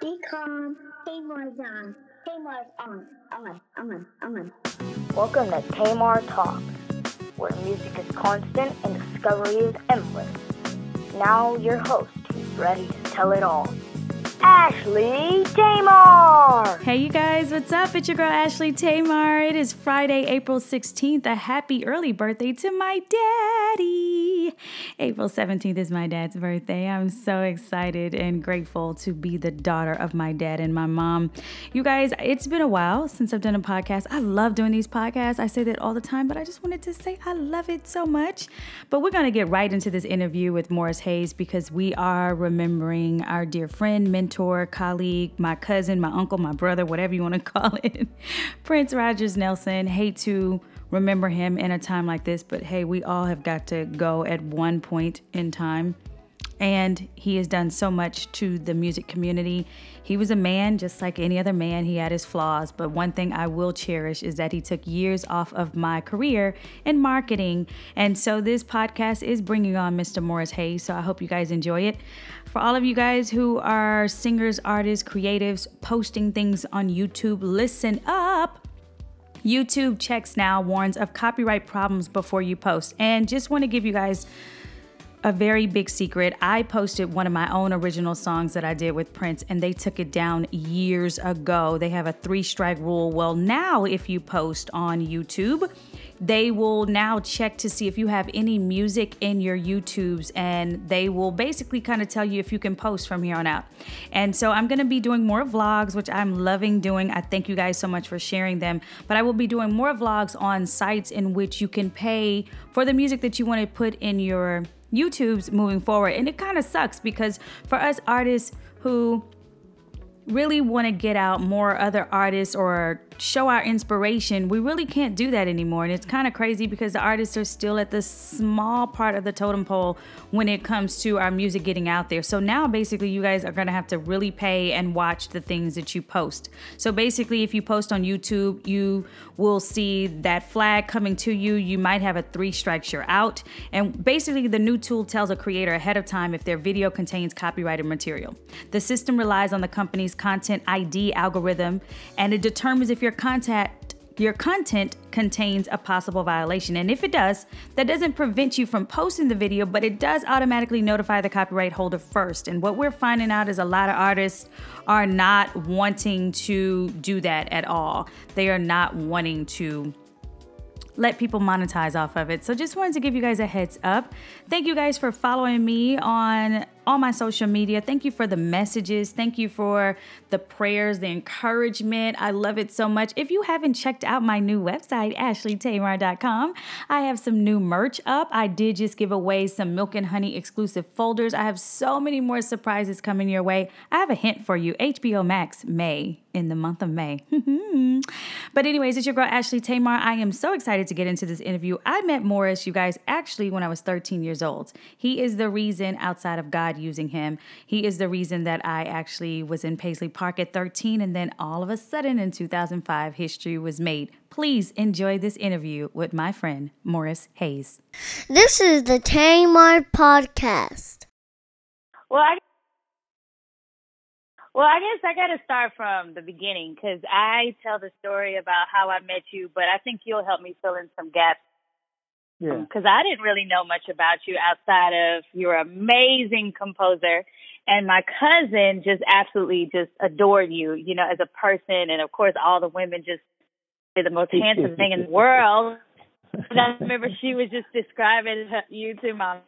Be calm. Tamar's on. Tamar's on. On. On. On. Welcome to Tamar Talks, where music is constant and discovery is endless. Now, your host, who's ready to tell it all, Ashley Tamar. Hey, you guys, what's up? It's your girl Ashley Tamar. It is Friday, April 16th. A happy early birthday to my daddy. April 17th is my dad's birthday. I'm so excited and grateful to be the daughter of my dad and my mom. You guys, it's been a while since I've done a podcast. I love doing these podcasts. I say that all the time, but I just wanted to say I love it so much. But we're going to get right into this interview with Morris Hayes because we are remembering our dear friend, mentor, colleague, my cousin, my uncle, my brother, whatever you want to call it, Prince Rogers Nelson. Hate to remember him in a time like this, but hey, we all have got to go at one point in time. And he has done so much to the music community. He was a man just like any other man. He had his flaws, but one thing I will cherish is that he took years off of my career in marketing. And so this podcast is bringing on Mr. Morris Hayes. So I hope you guys enjoy it. For all of you guys who are singers, artists, creatives, posting things on YouTube, listen up. YouTube checks now warns of copyright problems before you post. And just want to give you guys a very big secret. I posted one of my own original songs that I did with Prince, and they took it down years ago. They have a three strike rule. Well, now if you post on YouTube, they will now check to see if you have any music in your YouTubes and they will basically kind of tell you if you can post from here on out. And so I'm going to be doing more vlogs, which I'm loving doing. I thank you guys so much for sharing them. But I will be doing more vlogs on sites in which you can pay for the music that you want to put in your YouTubes moving forward. And it kind of sucks because for us artists who really want to get out more other artists or show our inspiration, we really can't do that anymore. And it's kind of crazy because the artists are still at the small part of the totem pole when it comes to our music getting out there. So now basically you guys are going to have to really pay and watch the things that you post. So basically if you post on YouTube, you will see that flag coming to you. You might have a three strikes you're out. And basically the new tool tells a creator ahead of time if their video contains copyrighted material. The system relies on the company's content ID algorithm and it determines if your content your content contains a possible violation. And if it does, that doesn't prevent you from posting the video, but it does automatically notify the copyright holder first. And what we're finding out is a lot of artists are not wanting to do that at all. They are not wanting to let people monetize off of it. So just wanted to give you guys a heads up. Thank you guys for following me on all my social media. Thank you for the messages. Thank you for the prayers, the encouragement. I love it so much. If you haven't checked out my new website, ashleytamar.com, I have some new merch up. I did just give away some Milk and Honey exclusive folders. I have so many more surprises coming your way. I have a hint for you HBO Max May in the month of May. but, anyways, it's your girl Ashley Tamar. I am so excited to get into this interview. I met Morris, you guys, actually when I was 13 years old. He is the reason outside of God using him. He is the reason that I actually was in Paisley Park at 13, and then all of a sudden in 2005, history was made. Please enjoy this interview with my friend Morris Hayes. This is the Tamar Podcast. Well, I well, I guess I got to start from the beginning because I tell the story about how I met you, but I think you'll help me fill in some gaps yeah. Because I didn't really know much about you outside of you're an amazing composer. And my cousin just absolutely just adored you, you know, as a person. And of course, all the women just say the most handsome thing in the world. And I remember she was just describing you to my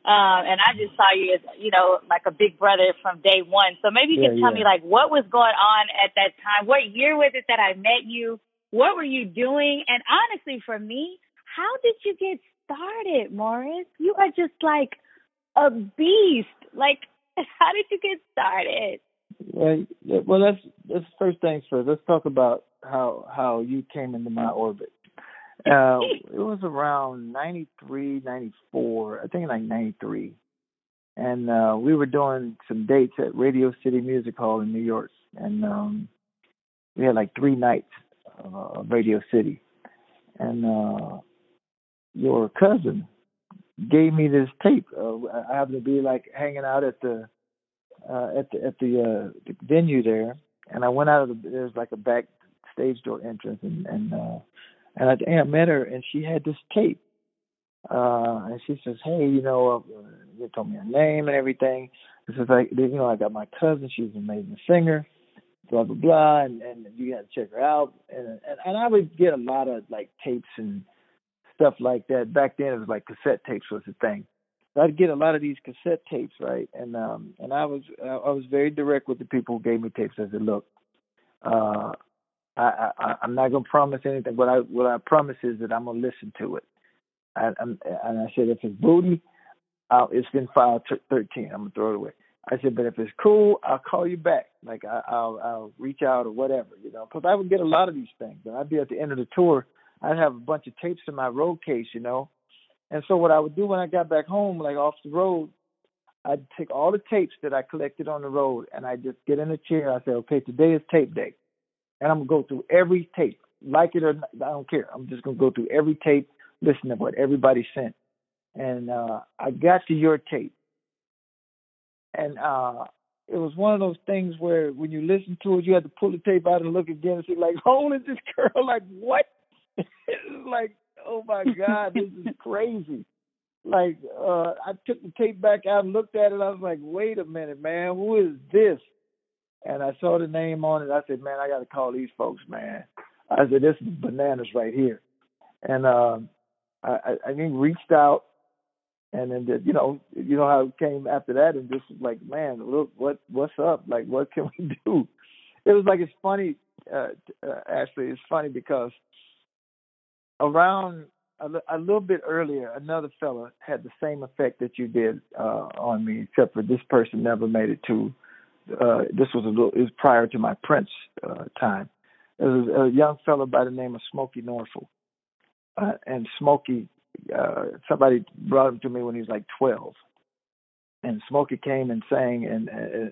um, and I just saw you as, you know, like a big brother from day one. So maybe you yeah, can tell yeah. me, like, what was going on at that time? What year was it that I met you? What were you doing? And honestly, for me, how did you get started, Morris? You are just like a beast. Like, how did you get started? Well, well, let's let's first things first. Let's talk about how how you came into my orbit. Uh, it was around ninety three, ninety four. I think like 93. And uh, we were doing some dates at Radio City Music Hall in New York. And um, we had like three nights uh, of Radio City. And uh, your cousin gave me this tape. Uh, I happened to be like hanging out at the uh, at the at the, uh, the venue there, and I went out of the there's like a back stage door entrance, and and uh, and I, and I met her, and she had this tape, uh, and she says, "Hey, you know, uh, told me her name and everything." This is like, you know, I got my cousin. She's an amazing singer, blah blah blah, and and you got to check her out. And, and and I would get a lot of like tapes and stuff like that. Back then, it was like cassette tapes was the thing. So I'd get a lot of these cassette tapes, right? And um and I was I was very direct with the people who gave me tapes. I said, look, uh, I, I I'm not gonna promise anything, but I what I promise is that I'm gonna listen to it. And, and I said, if it's booty, I'll, it's been filed t- 13. I'm gonna throw it away. I said, but if it's cool, I'll call you back. Like I, I'll I'll reach out or whatever, you know, because I would get a lot of these things. And I'd be at the end of the tour, I'd have a bunch of tapes in my road case, you know. And so what I would do when I got back home, like off the road, I'd take all the tapes that I collected on the road and I'd just get in a chair. I say, okay, today is tape day. And I'm going to go through every tape, like it or not. I don't care. I'm just going to go through every tape, listen to what everybody sent. And uh, I got to your tape. And uh, it was one of those things where when you listen to it, you had to pull the tape out and look again and see, like, holy this girl, like, what? like, oh my God, this is crazy. Like, uh, I took the tape back out and looked at it. I was like, wait a minute, man, who is this? And I saw the name on it. I said, man, I got to call these folks, man. I said, this is bananas right here. And uh, I, I, I reached out and then you know you know how it came after that and just like man look what what's up like what can we do it was like it's funny uh, uh actually it's funny because around a, a little bit earlier another fella had the same effect that you did uh on me except for this person never made it to uh this was a little it was prior to my prince uh time there was a young fellow by the name of Smokie Norful uh, and Smokie uh, somebody brought him to me when he was like 12. And Smokie came and sang in,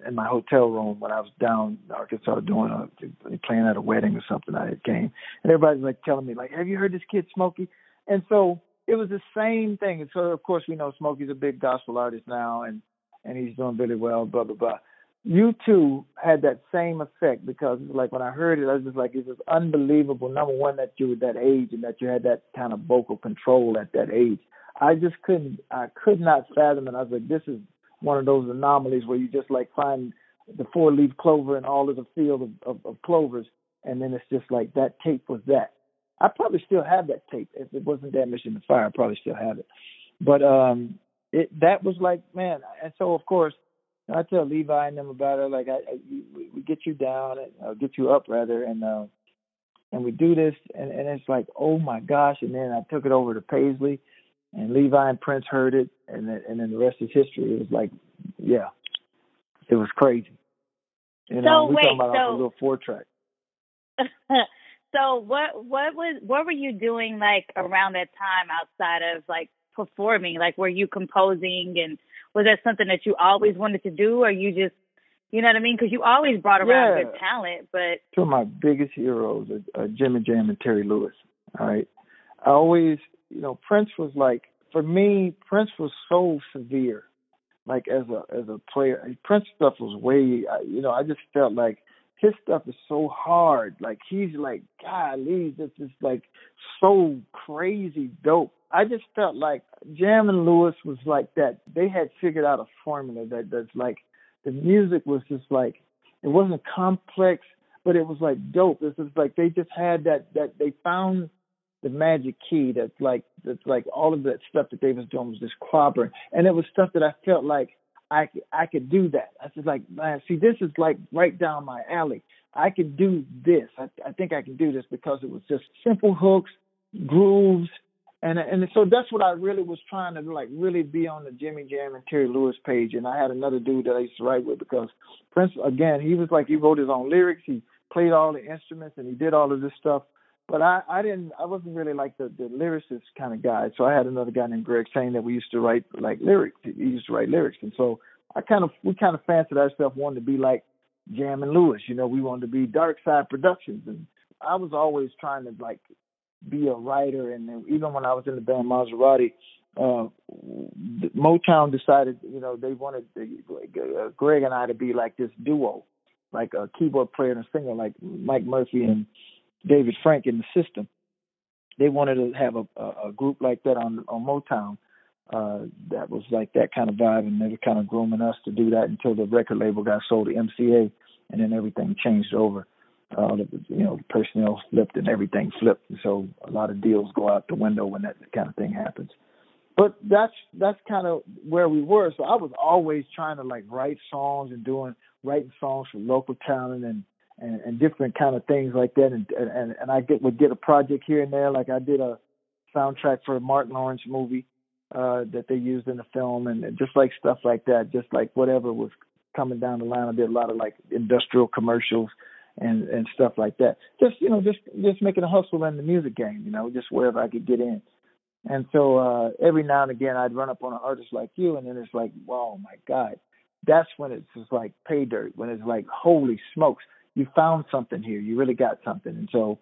in my hotel room when I was down in Arkansas doing a playing at a wedding or something. I had came and everybody's like telling me like, "Have you heard this kid Smokie?" And so it was the same thing. And so of course we know Smokie's a big gospel artist now, and and he's doing really well. Blah blah blah you too had that same effect because like when I heard it, I was just like, it's just unbelievable. Number one, that you were that age and that you had that kind of vocal control at that age. I just couldn't, I could not fathom it. I was like, this is one of those anomalies where you just like find the four leaf clover in all of the field of, of, of clovers, and then it's just like that tape was that. I probably still have that tape. If it wasn't damaged in the fire, I probably still have it. But um, it that was like, man. And so of course I tell Levi and them about it. Like I, I we, we get you down and uh, get you up rather, and uh, and we do this, and and it's like, oh my gosh! And then I took it over to Paisley, and Levi and Prince heard it, and then and then the rest is history. It was like, yeah, it was crazy. You know, so we wait, talking about so, a little four track. so what what was what were you doing like around that time outside of like performing? Like, were you composing and was that something that you always wanted to do, or you just, you know what I mean? Because you always brought around yeah. good talent, but two of my biggest heroes are, are Jimmy Jam and Terry Lewis. All right, I always, you know, Prince was like for me. Prince was so severe, like as a as a player. Prince stuff was way, you know, I just felt like his stuff is so hard. Like he's like, golly, this is like so crazy dope. I just felt like Jam and Lewis was like that. They had figured out a formula that that's like the music was just like it wasn't complex, but it was like dope. This is like they just had that that they found the magic key that's like that's like all of that stuff that they was doing was just clobbering, and it was stuff that I felt like I I could do that. I was like, man, see, this is like right down my alley. I could do this. I, I think I can do this because it was just simple hooks, grooves, and and so that's what I really was trying to like really be on the Jimmy Jam and Terry Lewis page. And I had another dude that I used to write with because Prince again he was like he wrote his own lyrics, he played all the instruments, and he did all of this stuff. But I I didn't I wasn't really like the the lyricist kind of guy. So I had another guy named Greg saying that we used to write like lyrics. He used to write lyrics, and so I kind of we kind of fancied ourselves wanting to be like Jam and Lewis. You know, we wanted to be Dark Side Productions, and I was always trying to like be a writer. And even when I was in the band Maserati, uh, Motown decided, you know, they wanted uh, Greg and I to be like this duo, like a keyboard player and a singer, like Mic Murphy and David Frank in the system. They wanted to have a, a, a group like that on on Motown. Uh, that was like that kind of vibe, and they were kind of grooming us to do that until the record label got sold to MCA, and then everything changed over. Uh, you know, personnel flipped and everything flipped, so a lot of deals go out the window when that kind of thing happens but that's that's kind of where we were. So I was always trying to like write songs and doing writing songs for local talent and and, and different kind of things like that. And and and I get would get a project here and there. Like I did a soundtrack for a Martin Lawrence movie uh that they used in the film, and just like stuff like that. Just like whatever was coming down the line. I did a lot of like industrial commercials and and stuff like that. Just you know, just just making a hustle in the music game. You know, just wherever I could get in. And so uh every now and again I'd run up on an artist like you and then it's like, wow my God. That's when it's just like pay dirt, when it's like, holy smokes, you found something here. You really got something. And so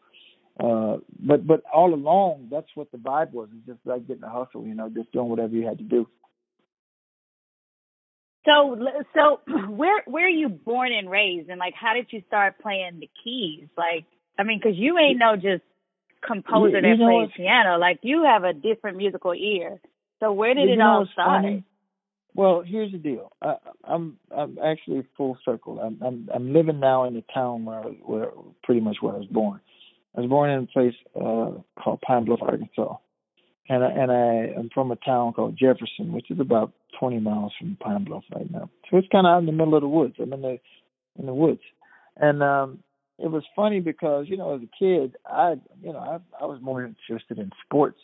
uh but but all along that's what the vibe was. It's just like getting a hustle, you know, just doing whatever you had to do. So so where where are you born and raised and like how did you start playing the keys? Like I mean, cause you ain't no just composer that plays piano. Like you have a different musical ear. So where did it all start? Funny? Well, here's the deal. I, I'm I'm actually full circle. I'm I'm I'm living now in the town where where pretty much where I was born. I was born in a place uh called Pine Bluff, Arkansas, and I, and I am from a town called Jefferson, which is about 20 miles from Pine Bluff right now. So it's kind of out in the middle of the woods. I'm in the in the woods, and um it was funny because you know as a kid I you know I I was more interested in sports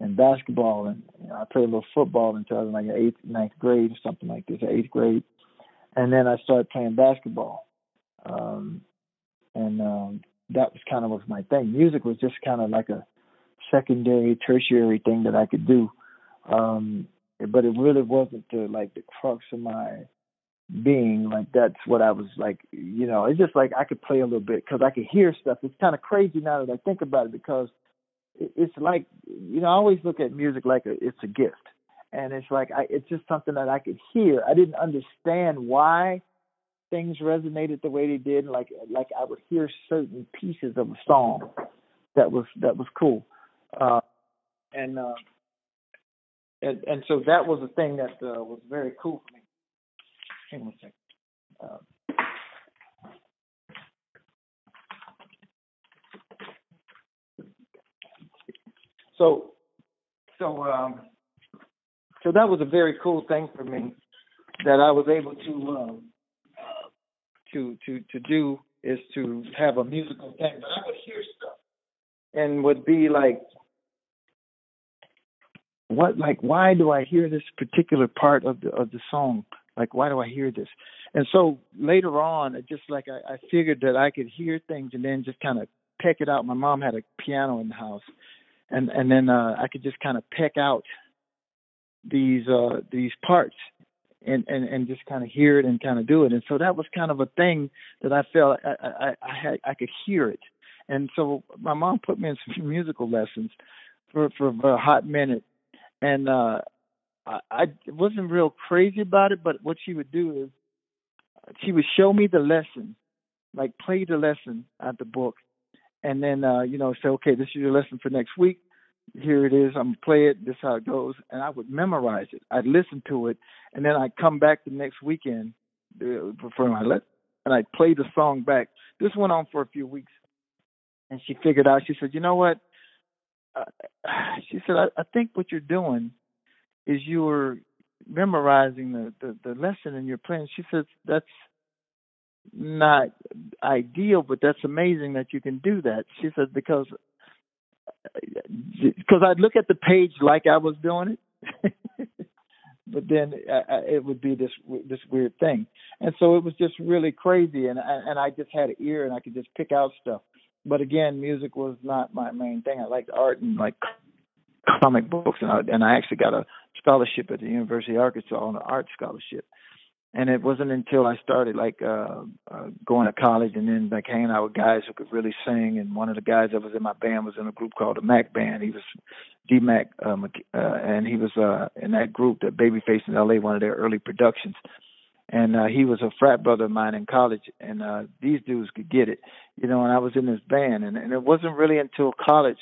and basketball and you know I played a little football until I was like eighth ninth grade or something like this eighth grade. And then I started playing basketball. Um and um that was kind of was my thing. Music was just kind of like a secondary tertiary thing that I could do. Um but it really wasn't the like the crux of my being. Like that's what I was like you know it's just like I could play a little bit because I could hear stuff. It's kind of crazy now that I think about it because it's like you know I always look at music like a, it's a gift. And it's like I it's just something that I could hear. I didn't understand why things resonated the way they did. Like like I would hear certain pieces of a song that was that was cool. Uh and uh and and so that was a thing that uh, was very cool for me. Hang on a second. Um, so, so, um, so that was a very cool thing for me that I was able to, um, to, to, to do is to have a musical thing. But I would hear stuff and would be like, what, like, why do I hear this particular part of the of the song? Like, why do I hear this? And so later on, just like I, I figured that I could hear things and then just kind of peck it out. My mom had a piano in the house, and and then uh, I could just kind of peck out these uh these parts and and and just kind of hear it and kind of do it. And so that was kind of a thing that I felt I I, I had I could hear it. And so my mom put me in some musical lessons for for a hot minute, and uh I, I wasn't real crazy about it, but what she would do is she would show me the lesson, like play the lesson at the book, and then uh, you know say, okay, this is your lesson for next week. Here it is. I'm gonna play it. This is how it goes, and I would memorize it. I'd listen to it, and then I'd come back the next weekend uh, for my let, and I'd play the song back. This went on for a few weeks, and she figured out. She said, you know what? Uh, she said, I, I think what you're doing is you were memorizing the, the, the lesson and you're playing. She says that's not ideal, but that's amazing that you can do that. She says because because I'd look at the page like I was doing it, but then I, I, it would be this this weird thing, and so it was just really crazy, and and I just had an ear and I could just pick out stuff. But again, music was not my main thing. I liked art and like comic books, and I, and I actually got a scholarship at the University of Arkansas on an art scholarship. And it wasn't until I started like uh, uh going to college and then like hanging out with guys who could really sing. And one of the guys that was in my band was in a group called the Mac Band. He was D Mac, um, uh, and he was uh, in that group, that Babyface in L.A., one of their early productions. And uh, he was a frat brother of mine in college, and uh, these dudes could get it, you know. And I was in this band, and, and it wasn't really until college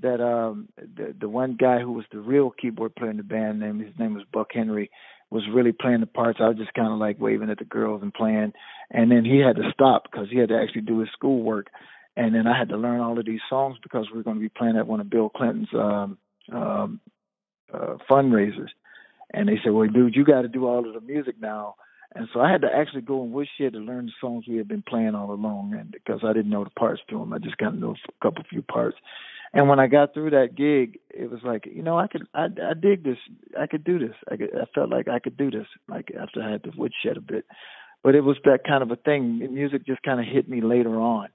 that um the the one guy who was the real keyboard player in the band name his name was Buck Henry was really playing the parts. I was just kind of like waving at the girls and playing, and then he had to stop because he had to actually do his schoolwork, and then I had to learn all of these songs because we were going to be playing at one of Bill Clinton's um, um, uh, fundraisers, and they said, "Well, dude, you got to do all of the music now." And so I had to actually go in woodshed to learn the songs we had been playing all along, and because I didn't know the parts to them, I just kind of knew a couple of few parts. And when I got through that gig, it was like, you know, I could, I, I dig this. I could do this. I, could, I felt like I could do this. Like after I had to woodshed a bit, but it was that kind of a thing. Music just kind of hit me later on.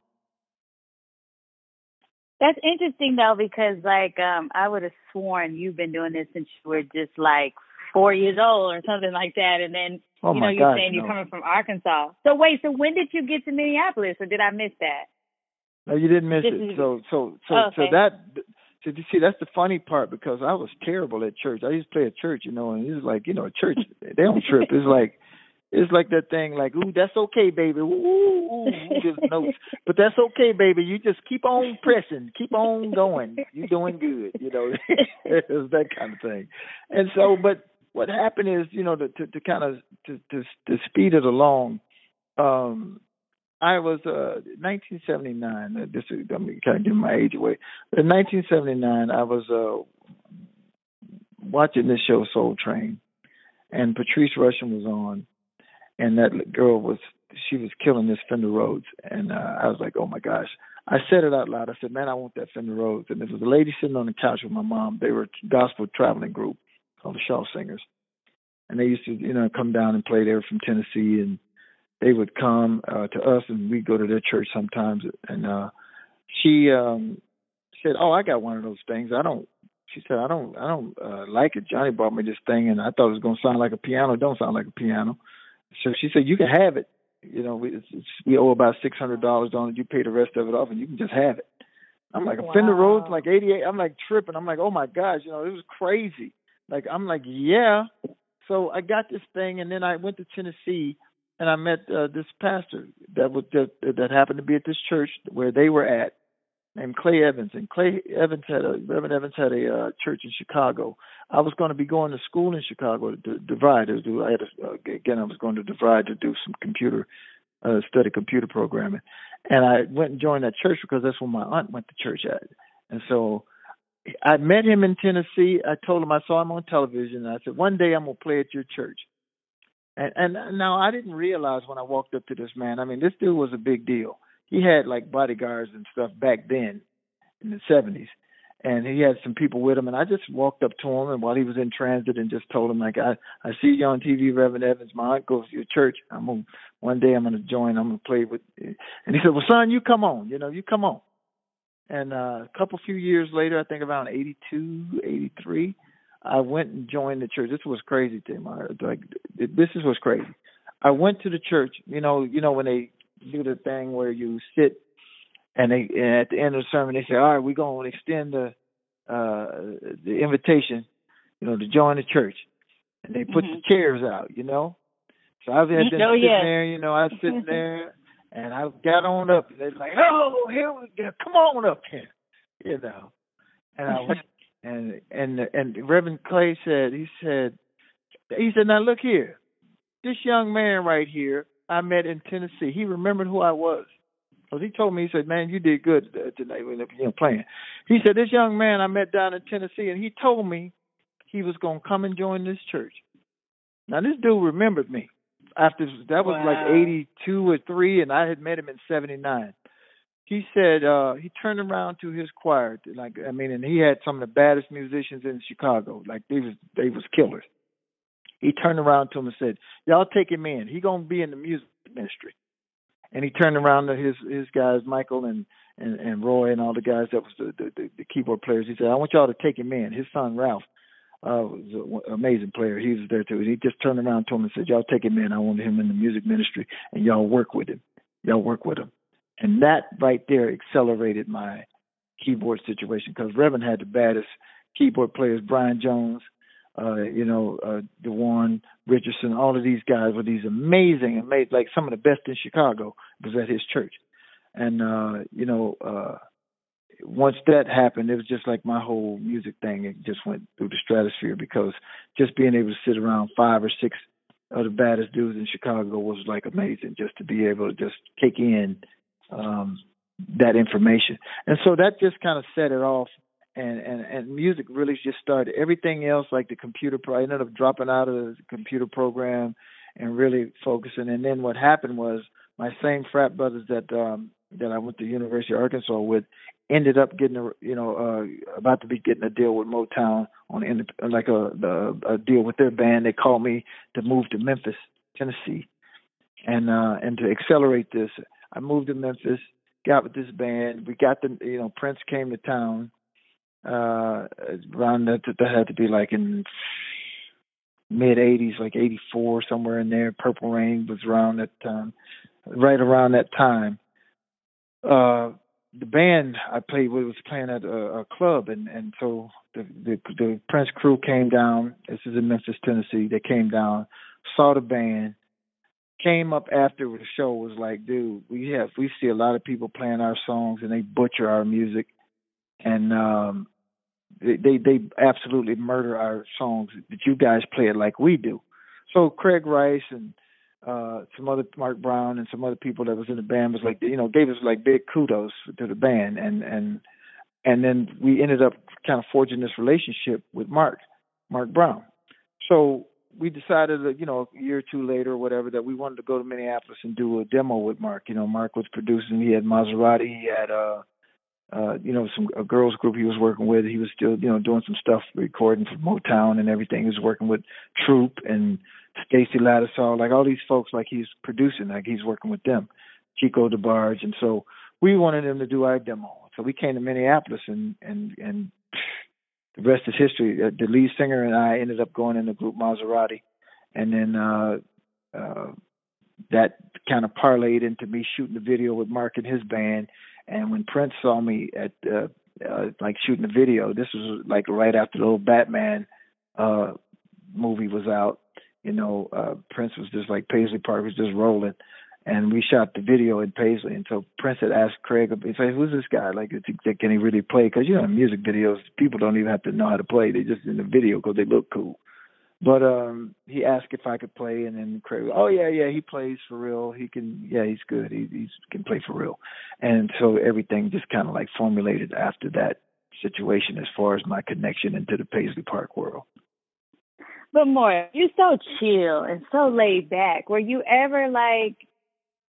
That's interesting though, because like um I would have sworn you've been doing this since you were just like four years old or something like that, and then oh you know you're gosh, saying no. you're coming from Arkansas. So wait, so when did you get to Minneapolis, or did I miss that? No, you didn't miss it. So, so, so, Oh, so that. So you see, that's the funny part because I was terrible at church. I used to play at church, you know, and it's like, you know, church they don't trip. It's like, it's like that thing, like, ooh, that's okay, baby. Ooh, ooh, ooh, just notes. But that's okay, baby. You just keep on pressing, keep on going. You're doing good, you know. it was that kind of thing. And so, but what happened is, you know, to to, to kind of to, to to speed it along. um I was uh 1979. uh, This is I'm kind of giving my age away. In 1979, I was uh watching this show Soul Train, and Patrice Rushen was on, and that girl was she was killing this Fender Rhodes, and uh, I was like, oh my gosh. I said it out loud. I said, man, I want that Fender Rhodes. And there was a lady sitting on the couch with my mom. They were a gospel traveling group called the Shaw Singers, and they used to you know come down and play. They were from Tennessee and they would come uh, to us and we'd go to their church sometimes. And uh she um said oh i got one of those things. I don't she said i don't i don't uh like it. Johnny bought me this thing and i thought it was going to sound like a piano. It don't sound like a piano. So she said you can have it. You know we it's, it's, we owe about six hundred dollars on it. You pay the rest of it off and you can just have it. I'm like a fender rhodes like eighty eight i'm like tripping. I'm like oh my gosh you know it was crazy. Like i'm like yeah. So i got this thing and then i went to tennessee and I met uh, this pastor that was that, that happened to be at this church where they were at, named Clay Evans. And Clay Evans had a Reverend Evans had a uh, church in Chicago. I was going to be going to school in Chicago to DeVry. to. I had a, uh, again I was going to DeVry to do some computer uh, study computer programming, and I went and joined that church because that's where my aunt went to church at, and so. I met him in Tennessee. I told him I saw him on television. And I said, one day I'm gonna play at your church. And and now I didn't realize when I walked up to this man. I mean, this dude was a big deal. He had like bodyguards and stuff back then in the seventies. And he had some people with him and I just walked up to him and while he was in transit and just told him like I I see you on TV, Reverend Evans, my to your church. I'm gonna one day I'm gonna join, I'm gonna play with and he said, Well son, you come on, you know, you come on. And uh, a couple few years later, I think around eighty two, eighty three, I went and joined the church. This was crazy, Tim. I, like this is what's crazy. I went to the church. You know, you know when they do the thing where you sit and they and at the end of the sermon they say, "All right, we're going to extend the uh the invitation, you know, to join the church." And they put the chairs out, you know. So I had been Oh, sitting there, you know, I was sitting there, and I got on up. And they're like, "Oh, here we go. Come on up here," you know. And I went and and and Reverend Clay said he said he said now look here. This young man right here I met in Tennessee he remembered who I was. Because he told me he said man you did good uh, tonight when you know playing. He said this young man I met down in Tennessee and he told me he was going to come and join this church. Now this dude remembered me after that was Wow. like 82 or 3 and I had met him in 79 he said uh he turned around to his choir like i mean and he had some of the baddest musicians in chicago. Like they was they was killers. He turned around to him and said y'all take him in. He gonna be in the music ministry. And he turned around to his his guys michael and and, and roy and all the guys that was the, the the keyboard players. He said i want y'all to take him in. His son ralph uh was an amazing player. He was there too. And he just turned around to him and said y'all take him in. I want him in the music ministry and y'all work with him. Y'all work with him and that right there accelerated my keyboard situation because Reverend had the baddest keyboard players, Brian Jones, uh, you know, uh, Dewan Richardson, all of these guys were these amazing, amazing, like some of the best in Chicago was at his church. And, uh, you know, uh, once that happened, it was just like my whole music thing. It just went through the stratosphere because just being able to sit around five or six of the baddest dudes in Chicago was like amazing. Just to be able to just kick in um, that information, and so that just kind of set it off. And, and and music really just started. Everything else, like the computer, pro- I ended up dropping out of the computer program and really focusing. And then what happened was my same frat brothers that um that I went to University of Arkansas with ended up getting a you know uh about to be getting a deal with Motown on like a, a a deal with their band. They called me to move to Memphis, Tennessee, and uh and to accelerate this, I moved to Memphis, got with this band. We got the you know Prince came to town. Uh around that that had to be like in mid 80s, like 84, somewhere in there. Purple Rain was around that time, right around that time. Uh, the band I played with was playing at a, a club, and and so the, the the Prince crew came down. This is in Memphis, Tennessee. They came down, saw the band, came up after the show. Was like, dude, we have we see a lot of people playing our songs, and they butcher our music, and um, they they, they absolutely murder our songs. That you guys play it like we do. So Craig Rice and uh some other Mark Brown and some other people that was in the band was like you know gave us like big kudos to the band and and and then we ended up kind of forging this relationship with Mark Mark Brown so we decided you know a year or two later or whatever that we wanted to go to Minneapolis and do a demo with Mark. You know Mark was producing he had Maserati he had uh uh you know some a girls group he was working with. He was still you know doing some stuff recording for Motown and everything. He was working with Troop and Stacy Lattisaw, like all these folks, like he's producing, like he's working with them, Chico DeBarge, and so we wanted him to do our demo. So we came to Minneapolis, and and and the rest is history. Uh, the lead singer and I ended up going in the group Maserati, and then uh, uh, that kind of parlayed into me shooting the video with Mark and his band. And when Prince saw me at uh, uh, like shooting the video, this was like right after the old Batman uh, movie was out you know, uh, Prince was just like Paisley Park was just rolling, and we shot the video in Paisley. And so Prince had asked Craig, he said, "Who's this guy? Like, can he really play?" Because you know, in music videos, people don't even have to know how to play; they just in the video because they look cool. But um he asked if I could play, and then Craig, "Oh yeah, yeah, he plays for real. He can, yeah, he's good. He he can play for real." And so everything just kind of like formulated after that situation as far as my connection into the Paisley Park world. But more, you're so chill and so laid back. Were you ever like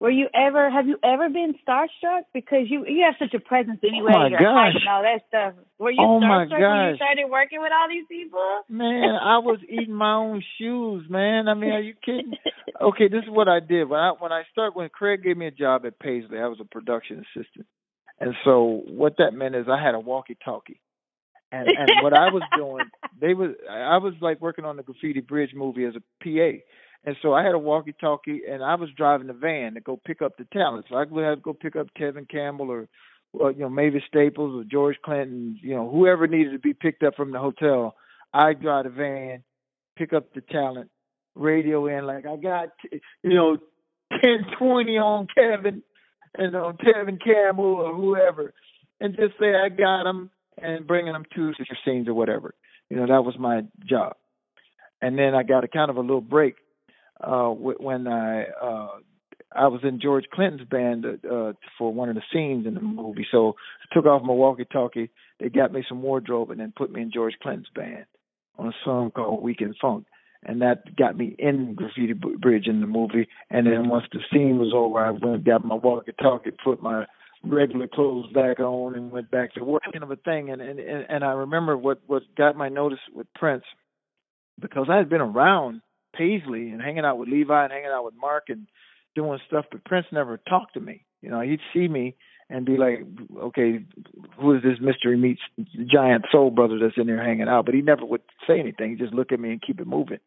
were you ever have you ever been starstruck? Because you you have such a presence oh anyway, oh my your gosh. and all that stuff. Were you Oh starstruck when you started working with all these people? Man, I was eating my own shoes, man. I mean, are you kidding? Okay, this is what I did. When I when I started when Craig gave me a job at Paisley, I was a production assistant. And so what that meant is I had a walkie talkie. And and what I was doing, they was I was like working on the Graffiti Bridge movie as a PA. And so I had a walkie talkie and I was driving the van to go pick up the talent. So I would have to go pick up Tevin Campbell or you know, Mavis Staples or George Clinton, you know, whoever needed to be picked up from the hotel. I drive the van, pick up the talent, radio in like I got you know ten twenty on Kevin and on Tevin Campbell or whoever, and just say I got them and bringing them to your scenes or whatever. You know that was my job. And then I got a kind of a little break uh when I uh I was in George Clinton's band uh for one of the scenes in the movie. So I took off my walkie-talkie. They got me some wardrobe and then put me in George Clinton's band on a song called We Can Funk. And that got me in Graffiti Bridge in the movie. And then once the scene was over, I went got my walkie-talkie, put my regular clothes back on, and went back to work. Kind of a thing. And and and I remember what what got my notice with Prince because I had been around Paisley and hanging out with Levi and hanging out with Mark and doing stuff, but Prince never talked to me. You know, he'd see me and be like, "Okay, who is this mystery meets giant soul brother that's in there hanging out?" But he never would say anything. He'd just look at me and keep it moving.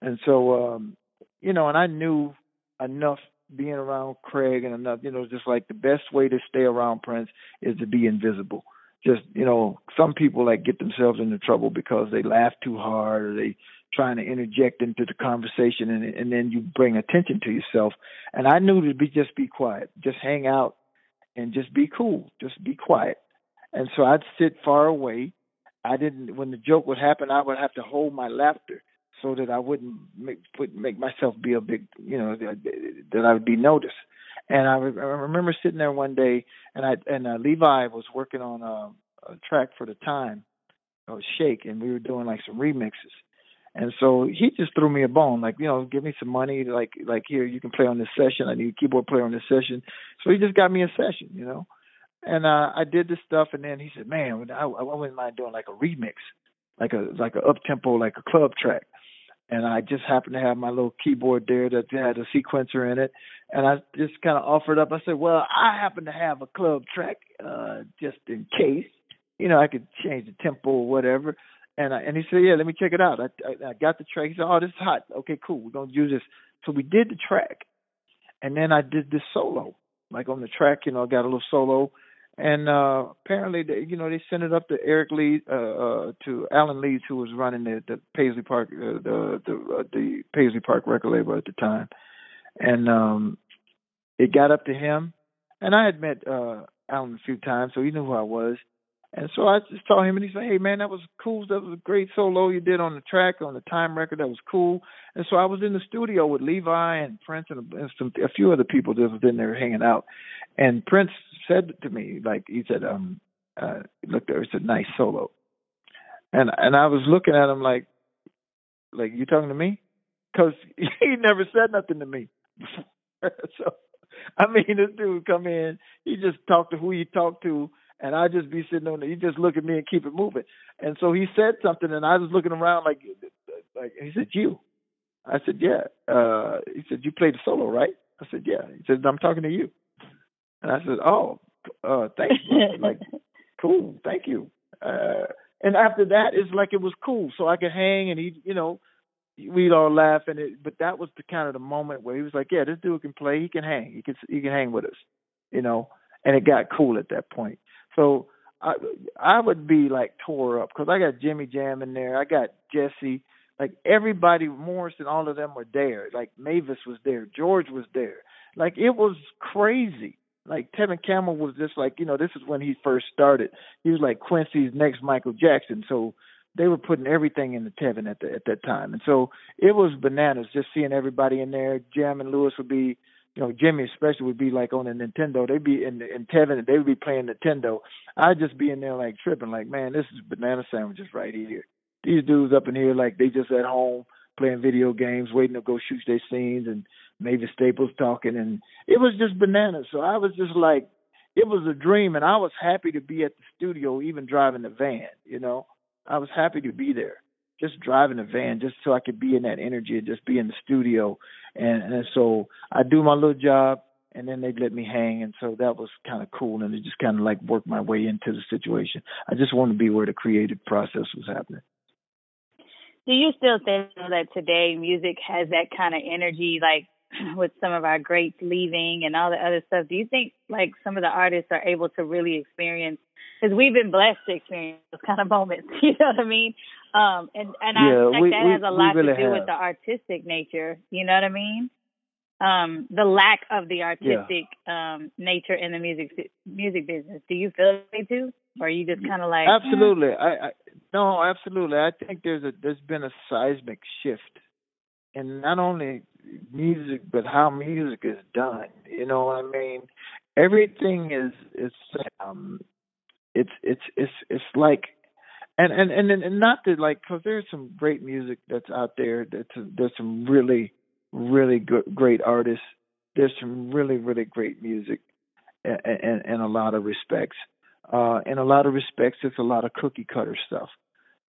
And so, um, you know, and I knew enough being around Craig and enough, you know, just like the best way to stay around Prince is to be invisible. just you know some people like get themselves into trouble because they laugh too hard or they trying to interject into the conversation and and then you bring attention to yourself. And i knew to be just be quiet just hang out and just be cool just be quiet. And so i'd sit far away. I didn't when the joke would happen i would have to hold my laughter so that i wouldn't make put make myself be a big you know that i would be noticed. And I, re- I remember sitting there one day, and I and uh, Levi was working on a, a track for the time, it Shake, and we were doing like some remixes. And so he just threw me a bone, like you know, give me some money, like like here you can play on this session. I need a keyboard player on this session. So he just got me a session, you know. And uh I did this stuff, and then he said, "Man, I, I wouldn't mind doing like a remix, like a like a up tempo, like a club track." and I just happened to have my little keyboard there that had a sequencer in it, and I just kind of offered up. I said, "Well, I happen to have a club track, uh, just in case, you know, I could change the tempo or whatever." And I, and he said, "Yeah, let me check it out." I, I, I got the track. He said, "Oh, this is hot. Okay, cool. We're gonna use this." So we did the track, and then I did this solo, like on the track. You know, I got a little solo, and uh apparently they, you know they sent it up to Eric Lee uh, uh to Alan Leeds who was running the the Paisley Park uh, the the uh, the Paisley Park record label at the time and um it got up to him and I had met uh Alan a few times so he knew who I was and so I just told him and he said hey man that was cool. That was a great solo you did on the track on the time record. That was cool. And so I was in the studio with Levi and Prince and, and some a few other people that was in there hanging out. And Prince said to me, like he said, um, uh, look, there, it's a nice solo, and and I was looking at him like, like you talking to me, because he never said nothing to me. So, I mean, this dude come in, he just talk to who he talked to, and I just be sitting on there. He just look at me and keep it moving. And so he said something, and I was looking around like, like he said, you. I said, yeah. Uh, he said, you played the solo, right? I said, yeah. He said, I'm talking to you. And I said, "Oh, uh, thanks, like, cool, thank you." Uh, and after that, it's like it was cool, so I could hang, and he, you know, we'd all laugh, and it. But that was the kind of the moment where he was like, "Yeah, this dude can play. He can hang. He can he can hang with us," you know. And it got cool at that point. So I I would be like tore up because I got Jimmy Jam in there. I got Jesse. Like everybody, Morris and all of them were there. Like Mavis was there. George was there. Like it was crazy like Tevin Campbell was just like you know this is when he first started. He was like Quincy's next Michael Jackson, so they were putting everything into Tevin at the, at that time, and so it was bananas just seeing everybody in there. Jam and Lewis would be, you know, Jimmy especially would be like on a Nintendo. They'd be in in Tevin, they would be playing Nintendo. I'd just be in there like tripping, like man, this is banana sandwiches right here. These dudes up in here like they just at home playing video games, waiting to go shoot their scenes, and Mavis Staples talking, and it was just bananas. So I was just like, it was a dream, and I was happy to be at the studio, even driving the van. You know, I was happy to be there, just driving the van, just so I could be in that energy and just be in the studio. And, and so I do my little job, and then they'd let me hang, and so that was kind of cool, and it just kind of like worked my way into the situation. I just wanted to be where the creative process was happening do you still think that today music has that kind of energy like with some of our greats leaving and all the other stuff do you think like some of the artists are able to really experience because we've been blessed to experience those kind of moments you know what i mean? Um and and yeah, i think we, that we, has a lot really to do have. with the artistic nature you know what i mean? Um the lack of the artistic yeah. um nature in the music music business. Do you feel it too? Or are you just kind of like absolutely. I, I no absolutely. I think there's a there's been a seismic shift. And not only music but how music is done you know what i mean everything is is um it's it's it's it's like and and and, and not that like because there's some great music that's out there that's a, there's some really really good great artists there's some really really great music in, in, in a lot of respects uh, in a lot of respects, it's a lot of cookie cutter stuff.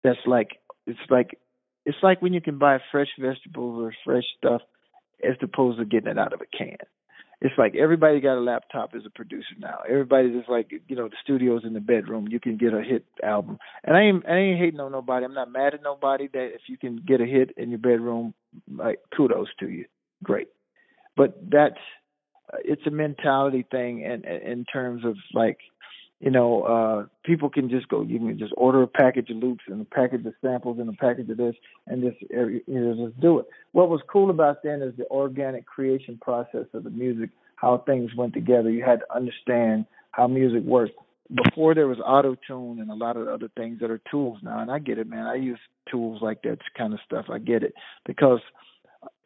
That's like it's like it's like when you can buy fresh vegetables or fresh stuff as opposed to getting it out of a can. It's like everybody got a laptop as a producer now. Everybody's just like you know the studio's in the bedroom. You can get a hit album, and I ain't I ain't hating on nobody. I'm not mad at nobody that if you can get a hit in your bedroom, like kudos to you, great. But that's uh, it's a mentality thing, and in terms of like You know, uh, people can just go. You can just order a package of loops and a package of samples and a package of this, and just you know, just do it. What was cool about then is the organic creation process of the music, how things went together. You had to understand how music works. Before there was auto tune and a lot of other things that are tools now, and I get it, man. I use tools like that kind of stuff. I get it because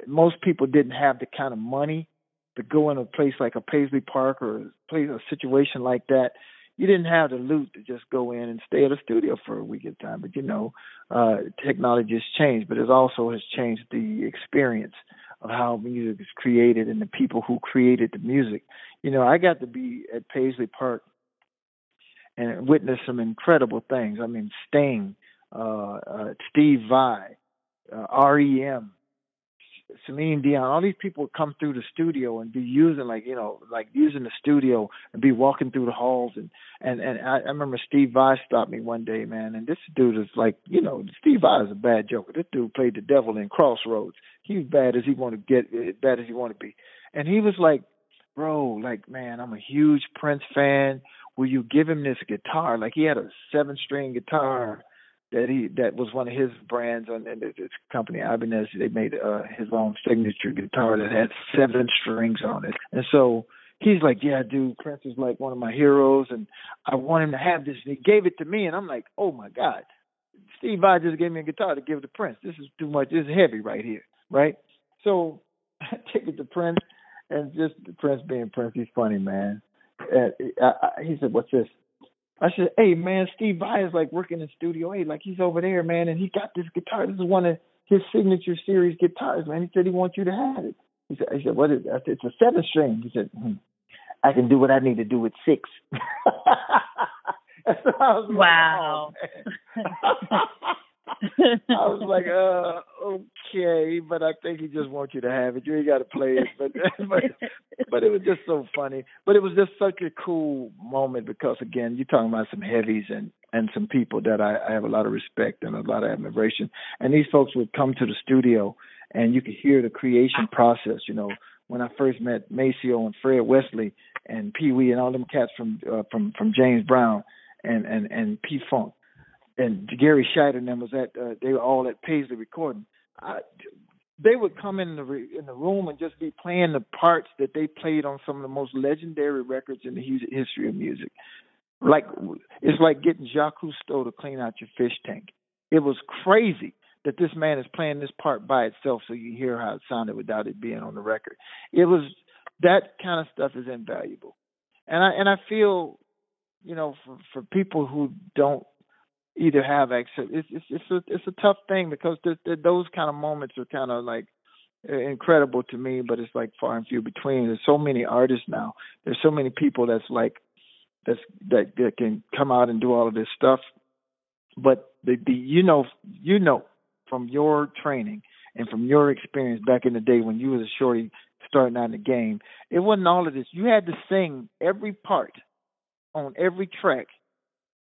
most people didn't have the kind of money to go in a place like a Paisley Park or a place a situation like that you didn't have the loot to just go in and stay at a studio for a week at a time. But you know, uh, technology has changed, but it also has changed the experience of how music is created and the people who created the music. You know, I got to be at Paisley Park and witness some incredible things. I mean, Sting, uh, uh, Steve Vai, uh, REM, Celine Dion, all these people would come through the studio and be using like you know like using the studio and be walking through the halls and and and I, I remember Steve Vai stopped me one day, man, and this dude is like you know Steve Vai is a bad joker. This dude played the devil in Crossroads. He bad as he want to get, as bad as he want to be, and he was like, bro, like man, I'm a huge Prince fan. Will you give him this guitar? Like he had a seven string guitar that he that was one of his brands on and his company Ibanez. They made uh, his own signature guitar that had seven strings on it, and so he's like, "Yeah, dude, Prince is like one of my heroes, and I want him to have this." And he gave it to me, and I'm like, "Oh my God." Steve Vai just gave me a guitar to give to Prince. This is too much. This is heavy right here, right? So I take it to Prince, and just Prince being Prince, he's funny, man. And I, I, he said, "What's this?" I said, "Hey man, Steve Vai is like working in Studio A, like he's over there, man, and he got this guitar. This is one of his signature series guitars, man. He said he wants you to have it." He said, "I said, what is? It? I said, it's a seven string." He said, hmm, "I can do what I need to do with six. so wow. Like, oh, I was like, uh, okay, but I think he just wants you to have it. You ain't got to play it, but but but it was just so funny. But it was just such a cool moment because again, you're talking about some heavies and and some people that I, I have a lot of respect and a lot of admiration. And these folks would come to the studio, and you could hear the creation process. You know, when I first met Maceo and Fred Wesley and Pee Wee and all them cats from uh, from from James Brown and and and P Funk and Garry Shider and them was at uh, they were all at Paisley recording. I, they would come in the re, in the room and just be playing the parts that they played on some of the most legendary records in the history of music. Like it's like getting Jacques Cousteau to clean out your fish tank. It was crazy that this man is playing this part by itself, so you hear how it sounded without it being on the record. It was that kind of stuff is invaluable, and I and I feel, you know, for for people who don't either have access. It's it's it's a it's a tough thing because the, the, those kind of moments are kind of like uh, incredible to me, but it's like far and few between. There's so many artists now. There's so many people that's like that's that that can come out and do all of this stuff. But the, the you know you know from your training and from your experience back in the day when you was a shorty starting out in the game, it wasn't all of this. You had to sing every part on every track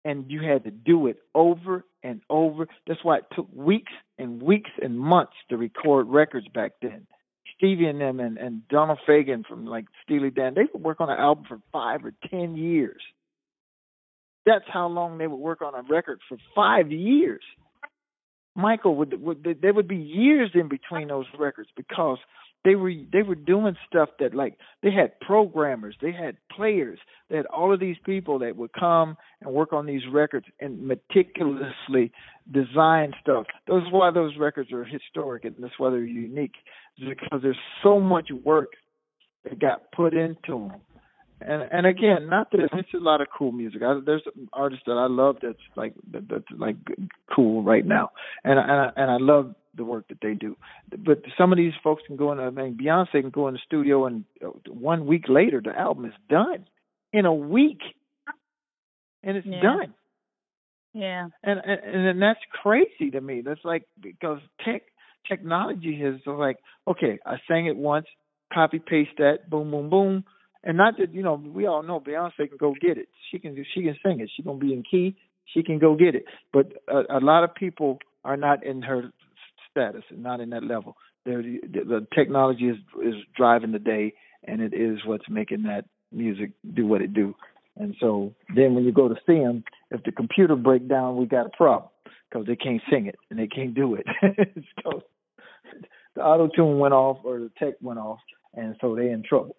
and you had to do it over and over. That's why it took weeks and weeks and months to record records back then. Stevie and them and, and Donald Fagen from like Steely Dan, they would work on an album for five or ten years. That's how long they would work on a record for five years. Michael would, would there would be years in between those records because they were they were doing stuff that like they had programmers, they had players, they had all of these people that would come and work on these records and meticulously design stuff. That's why those records are historic and that's why they're unique, because there's so much work that got put into them. And and again, not that it's a lot of cool music. I, there's artists that I love that's like that, that's like cool right now, and and I, and I love the work that they do. But some of these folks can go in. I mean, Beyonce can go in the studio, and uh, one week later, the album is done in a week, and it's yeah. done. Yeah, and, and and that's crazy to me. That's like because tech technology is like okay, I sang it once, copy paste that, boom, boom, boom, and not that you know we all know Beyonce can go get it. She can she can sing it. She gonna be in key. She can go get it. But a, a lot of people are not in her status and not in that level. There, the, the technology is is driving the day, and it is what's making that music do what it do. And so then when you go to see them, if the computer break down, we got a problem because they can't sing it and they can't do it. so the auto tune went off or the tech went off, and so they're in trouble.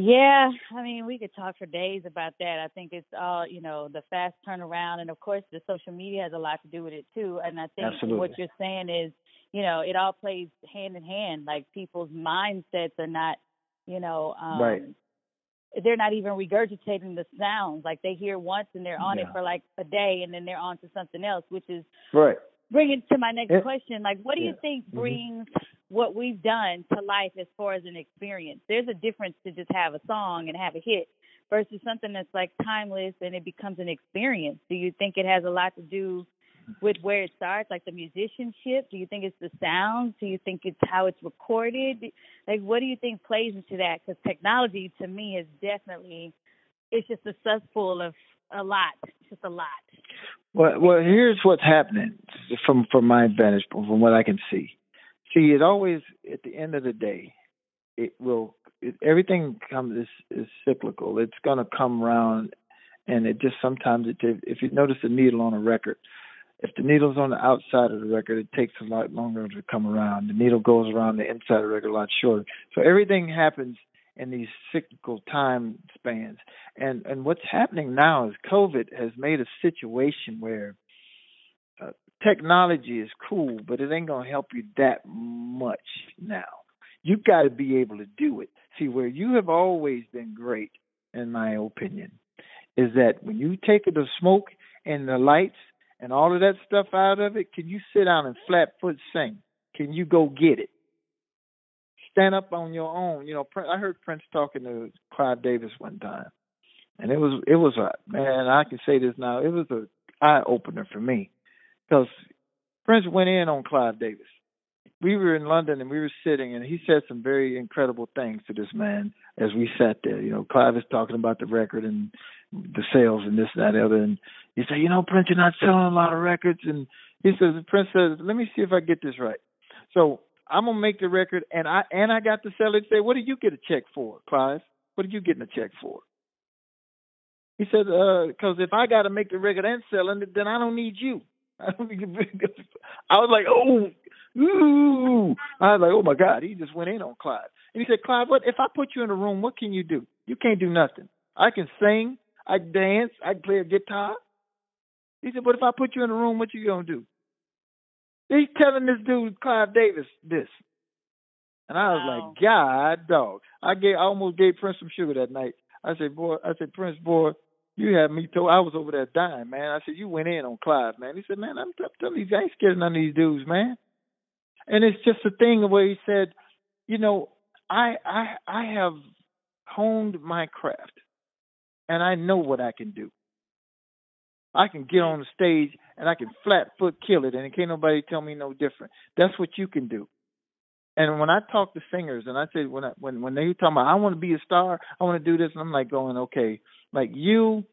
Yeah, I mean, we could talk for days about that. I think it's all, you know, the fast turnaround, and of course, the social media has a lot to do with it too. And I think Absolutely. what you're saying is, you know, it all plays hand in hand. Like people's mindsets are not, you know, um, right. They're not even regurgitating the sounds. Like they hear once and they're on yeah. it for like a day, and then they're on to something else, which is right. Bringing to my next it, question, like, what do yeah. you think mm-hmm. What we've done to life as far as an experience? There's a difference to just have a song and have a hit versus something that's like timeless and it becomes an experience. Do you think it has a lot to do with where it starts, like the musicianship? Do you think it's the sounds? Do you think it's how it's recorded? Like, what do you think plays into that? Because technology, to me, is definitely it's just a cesspool of a lot, just a lot. Well, well, here's what's happening from from my vantage point, from what I can see. See, it always at the end of the day, it will. It, everything comes is, is cyclical. It's going to come around, and it just sometimes it. If you notice the needle on a record, if the needle's on the outside of the record, it takes a lot longer to come around. The needle goes around the inside of the record a lot shorter. So everything happens in these cyclical time spans. And and what's happening now is COVID has made a situation where technology is cool, but it ain't gonna help you that much now. You got to be able to do it. See, where you have always been great, in my opinion, is that when you take the smoke and the lights and all of that stuff out of it, can you sit down and flat foot sing? Can you go get it? stand up on your own. You know, I heard Prince talking to Clive Davis one time, and it was it was a man. I can say this now. It was a eye opener for me because Prince went in on Clive Davis. We were in London and we were sitting, and he said some very incredible things to this man as we sat there. You know, Clive is talking about the record and the sales and this, that, and the other. And he said, you know, Prince, you're not selling a lot of records. And he says, Prince says, let me see if I get this right. So I'm gonna make the record, and I and I got to sell it. Say, what did you get a check for, Clive? What are you getting a check for? He said, because uh, if I got to make the record and sell it, then I don't need you. I don't need I was like, oh, ooh. I was like, oh my God, he just went in on Clive. And he said, Clive, what if I put you in a room? What can you do? You can't do nothing. I can sing, I can dance, I can play a guitar. He said, but if I put you in a room, what you gonna do? He's telling this dude Clive Davis this. And I was wow. like, God dog. I gave I almost gave Prince some sugar that night. I said, Boy I said, Prince, boy, you had me told I was over there dying, man. I said, You went in on Clive, man. He said, Man, I'm, telling you, I ain't scared of none of these dudes, man. And it's just a thing where he said, you know, I I I have honed my craft and I know what I can do. I can get on the stage and I can flat foot kill it, and it can't nobody tell me no different. That's what you can do. And when I talk to singers, and I say when I, when when they talk about I want to be a star, I want to do this, and I'm like going, okay, like you,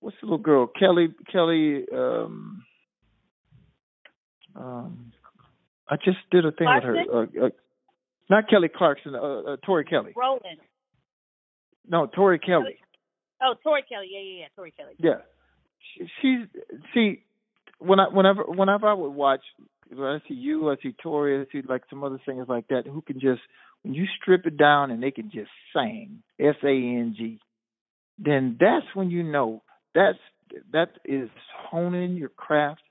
what's the little girl, Kelly, Kelly, um, um, I just did a thing Clarkson? with her, uh, uh, not Kelly Clarkson, uh, uh, Tori Kelly. Rowland. No, Tori Kelly. Oh, Tori Kelly. Yeah, yeah, yeah. Tori Kelly. Yeah, she, she's see when I whenever whenever I would watch when I see you, I see Tori, I see like some other singers like that who can just when you strip it down and they can just sing S A N G, then that's when you know that's that is honing your craft.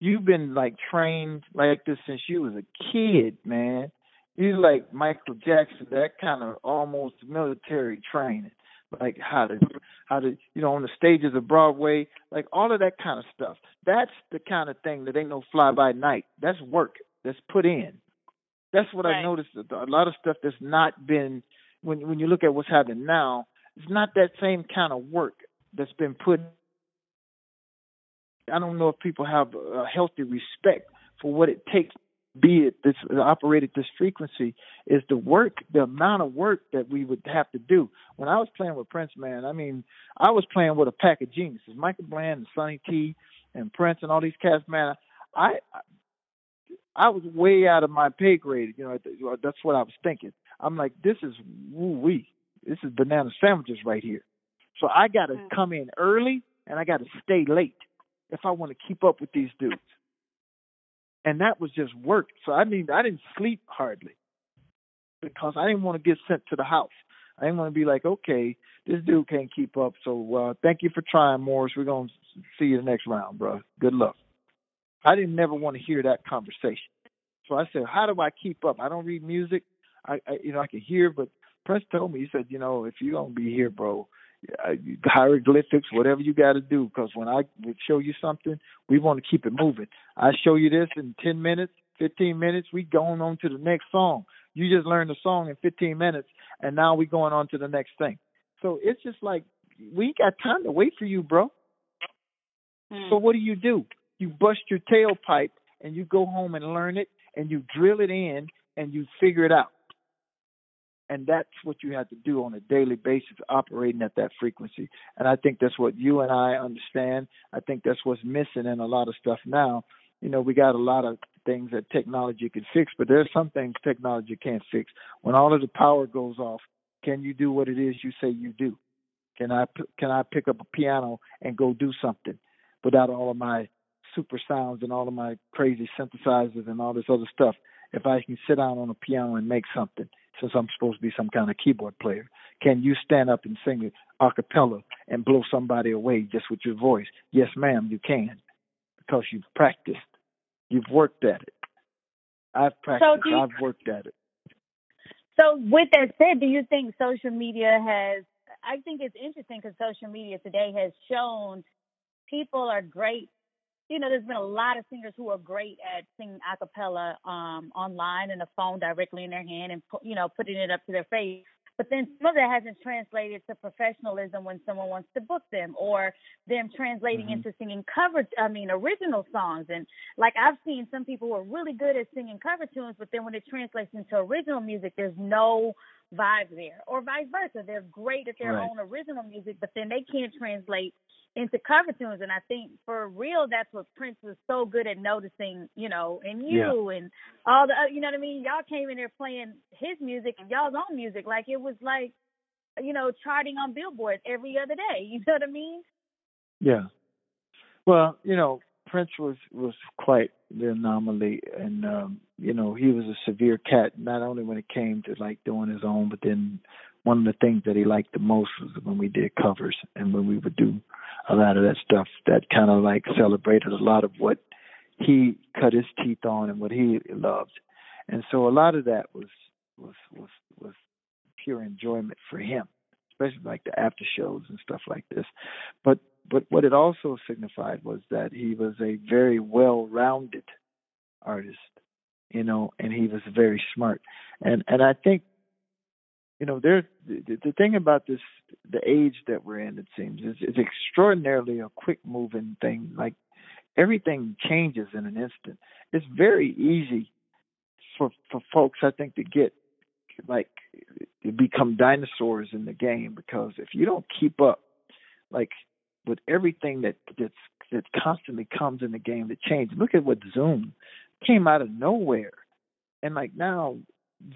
You've been like trained like this since you was a kid, man. You're like Michael Jackson, that kind of almost military training like how to how to you know on the stages of Broadway, like all of that kind of stuff. That's the kind of thing that ain't no fly by night. That's work that's put in. That's what right. I noticed. A lot of stuff that's not been when when you look at what's happening now, it's not that same kind of work that's been put. I don't know if people have a healthy respect for what it takes be it this operate at this frequency. Is the work the amount of work that we would have to do. When i was playing with prince man i mean i was playing with a pack of geniuses michael bland and sonny t and prince and all these cats man. I i was way out of my pay grade you know that's what i was thinking. I'm like this is woo wee this is banana sandwiches right here. So I got to Mm. come in early and I got to stay late if I want to keep up with these dudes. And that was just work. So I mean, I didn't sleep hardly because I didn't want to get sent to the house. I didn't want to be like, okay, this dude can't keep up. So uh, thank you for trying, Morris. We're gonna see you the next round, bro. Good luck. I didn't never want to hear that conversation. So I said, how do I keep up? I don't read music. I, I you know, I can hear, but Prince told me, he said, you know, if you're gonna be here, bro, uh, hieroglyphics, whatever you got to do, because when I would show you something, we want to keep it moving. I show you this in 10 minutes, 15 minutes, we going on to the next song. You just learned the song in 15 minutes, and now we going on to the next thing. So it's just like we ain't got time to wait for you, bro. Mm. So what do you do? You bust your tailpipe and you go home and learn it and you drill it in and you figure it out. And that's what you have to do on a daily basis, operating at that frequency. And I think that's what you and I understand. I think that's what's missing in a lot of stuff now. You know, we got a lot of things that technology can fix, but there's some things technology can't fix. When all of the power goes off, can you do what it is you say you do? Can i can I pick up a piano and go do something without all of my super sounds and all of my crazy synthesizers and all this other stuff? If I can sit down on a piano and make something, since I'm supposed to be some kind of keyboard player, can you stand up and sing a cappella and blow somebody away just with your voice? Yes, ma'am, you can, because you've practiced, you've worked at it. I've practiced, do you- I've worked at it. So, with that said, do you think social media has? I think it's interesting because social media today has shown people are great. You know, there's been a lot of singers who are great at singing a cappella um, online and a phone directly in their hand and you know putting it up to their face. But then some of that hasn't translated to professionalism when someone wants to book them, or them translating Mhm. into singing cover. I mean, original songs. And like I've seen some people who are really good at singing cover tunes, but then when it translates into original music, there's no vibe there, or vice versa. They're great at their Right. own original music, but then they can't translate into cover tunes. And I think for real, that's what Prince was so good at noticing, you know, and you and all the, you know what I mean? Y'all came in there playing his music and y'all's own music. Like it was like, you know, charting on billboards every other day. You know what I mean? Yeah. Well, you know, Prince was was quite the anomaly, and um, you know, he was a severe cat. Not only when it came to like doing his own, but then one of the things that he liked the most was when we did covers and when we would do a lot of that stuff that kind of like celebrated a lot of what he cut his teeth on and what he loved. And so a lot of that was was was was pure enjoyment for him, especially like the after shows and stuff like this. But but what it also signified was that he was a very well-rounded artist, you know, and he was very smart. And and I think you know, there the, the thing about this the age that we're in, it seems, is it's extraordinarily a quick moving thing. Like everything changes in an instant. It's very easy for for folks, I think, to get like become dinosaurs in the game because if you don't keep up, like with everything that that's that constantly comes in the game that changes. Look at what Zoom came out of nowhere, and like now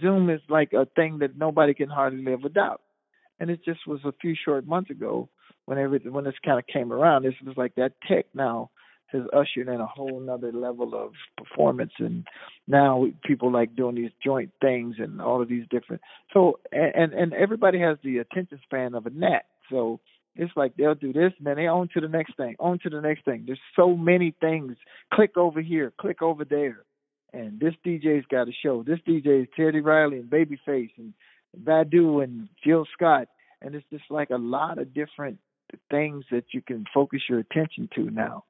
Zoom is like a thing that nobody can hardly live without. And it just was a few short months ago when everything when this kind of came around. This was like that tech now has ushered in a whole nother level of performance and now people like doing these joint things and all of these different so and and everybody has the attention span of a gnat so it's like they'll do this and then they on to the next thing on to the next thing there's so many things click over here click over there and this DJ's got a show. This DJ is Teddy Riley and Babyface and Badu and Jill Scott, and it's just like a lot of different things that you can focus your attention to now.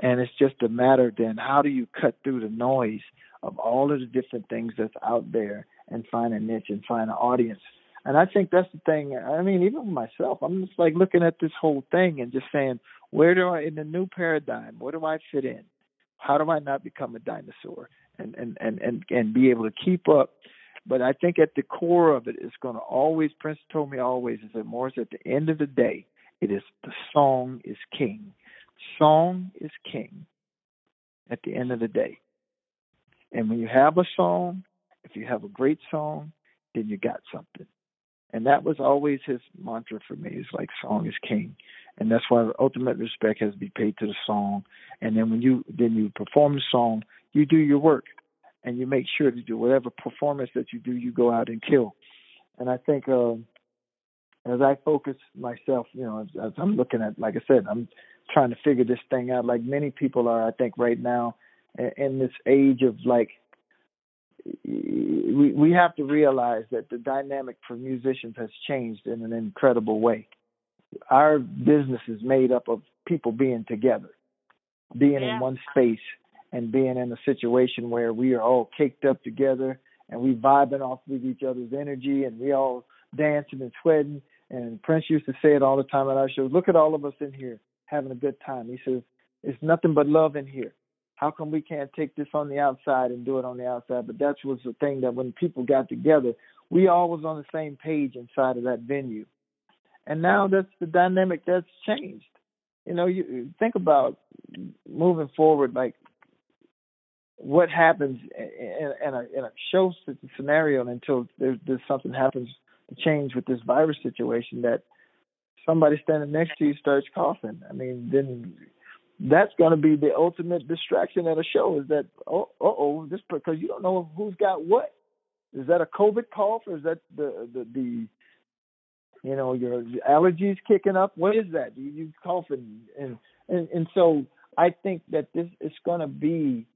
And it's just a matter then how do you cut through the noise of all of the different things that's out there and find a niche and find an audience. And I think that's the thing. I mean, even for myself, I'm just like looking at this whole thing and just saying, where do I in the new paradigm? Where do I fit in? How do I not become a dinosaur and and and and, and be able to keep up? But I think at the core of it is going to always. Prince told me always is that Morris. At the end of the day, it is the song is king. Song is king. At the end of the day, and when you have a song, if you have a great song, then you got something. And that was always his mantra for me. It's like song is king. And that's why ultimate respect has to be paid to the song. And then when you then you perform the song, you do your work and you make sure to do whatever performance that you do, you go out and kill. And I think uh, as I focus myself, you know, as, as I'm looking at, like I said, I'm trying to figure this thing out, like many people are, I think, right now, in this age of like, we we have to realize that the dynamic for musicians has changed in an incredible way. Our business is made up of people being together, being Yeah. in one space, and being in a situation where we are all caked up together and we vibing off with each other's energy and we all dancing and sweating. And Prince used to say it all the time at our shows. Look at all of us in here having a good time. He says, It's nothing but love in here. How come we can't take this on the outside and do it on the outside? But that was the thing that when people got together, we all was on the same page inside of that venue. And now that's the dynamic that's changed. You know, you think about moving forward, like what happens in, in a in a show scenario until there's, there's something happens to change with this virus situation that somebody standing next to you starts coughing. I mean, then that's going to be the ultimate distraction at a show. Is that oh oh this because you don't know who's got what. Is that a COVID cough or is that the the, the you know your allergies kicking up? What is that? You, you coughing and and and so I think that this is going to be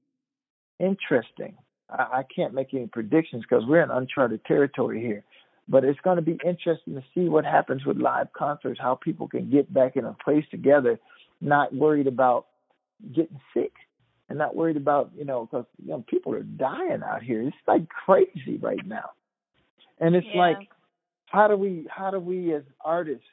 interesting. I, I can't make any predictions because we're in uncharted territory here. But it's going to be interesting to see what happens with live concerts, how people can get back in a place together, not worried about getting sick and not worried about, you know, because you know, people are dying out here. It's like crazy right now. And it's Yeah. like, how do we, how do we as artists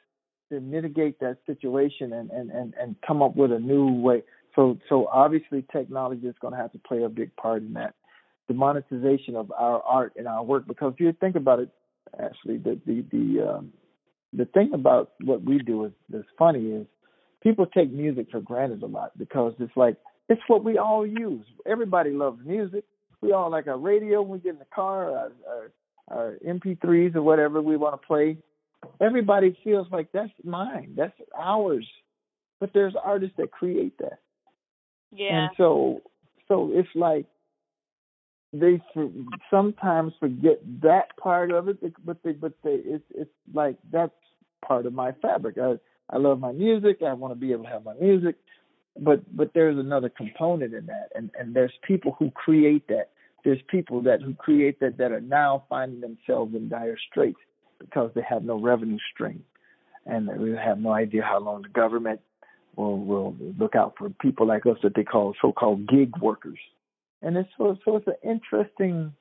to mitigate that situation and, and, and, and come up with a new way? So, so obviously technology is going to have to play a big part in that. The monetization of our art and our work, because if you think about it, actually the the the um, the thing about what we do is that's funny is people take music for granted a lot because it's like it's what we all use. Everybody loves music. We all like our radio when we get in the car, our, our, our MP3s or whatever we want to play. Everybody feels like that's mine, that's ours. But there's artists that create that. Yeah. And so, so it's like they sometimes forget that part of it, but they, but they, it's it's like that's part of my fabric. I I love my music. I want to be able to have my music, but but there's another component in that, and and there's people who create that. There's people that who create that that are now finding themselves in dire straits because they have no revenue stream, and they have no idea how long the government will will look out for people like us that they call so-called gig workers. And it's so so it's an interesting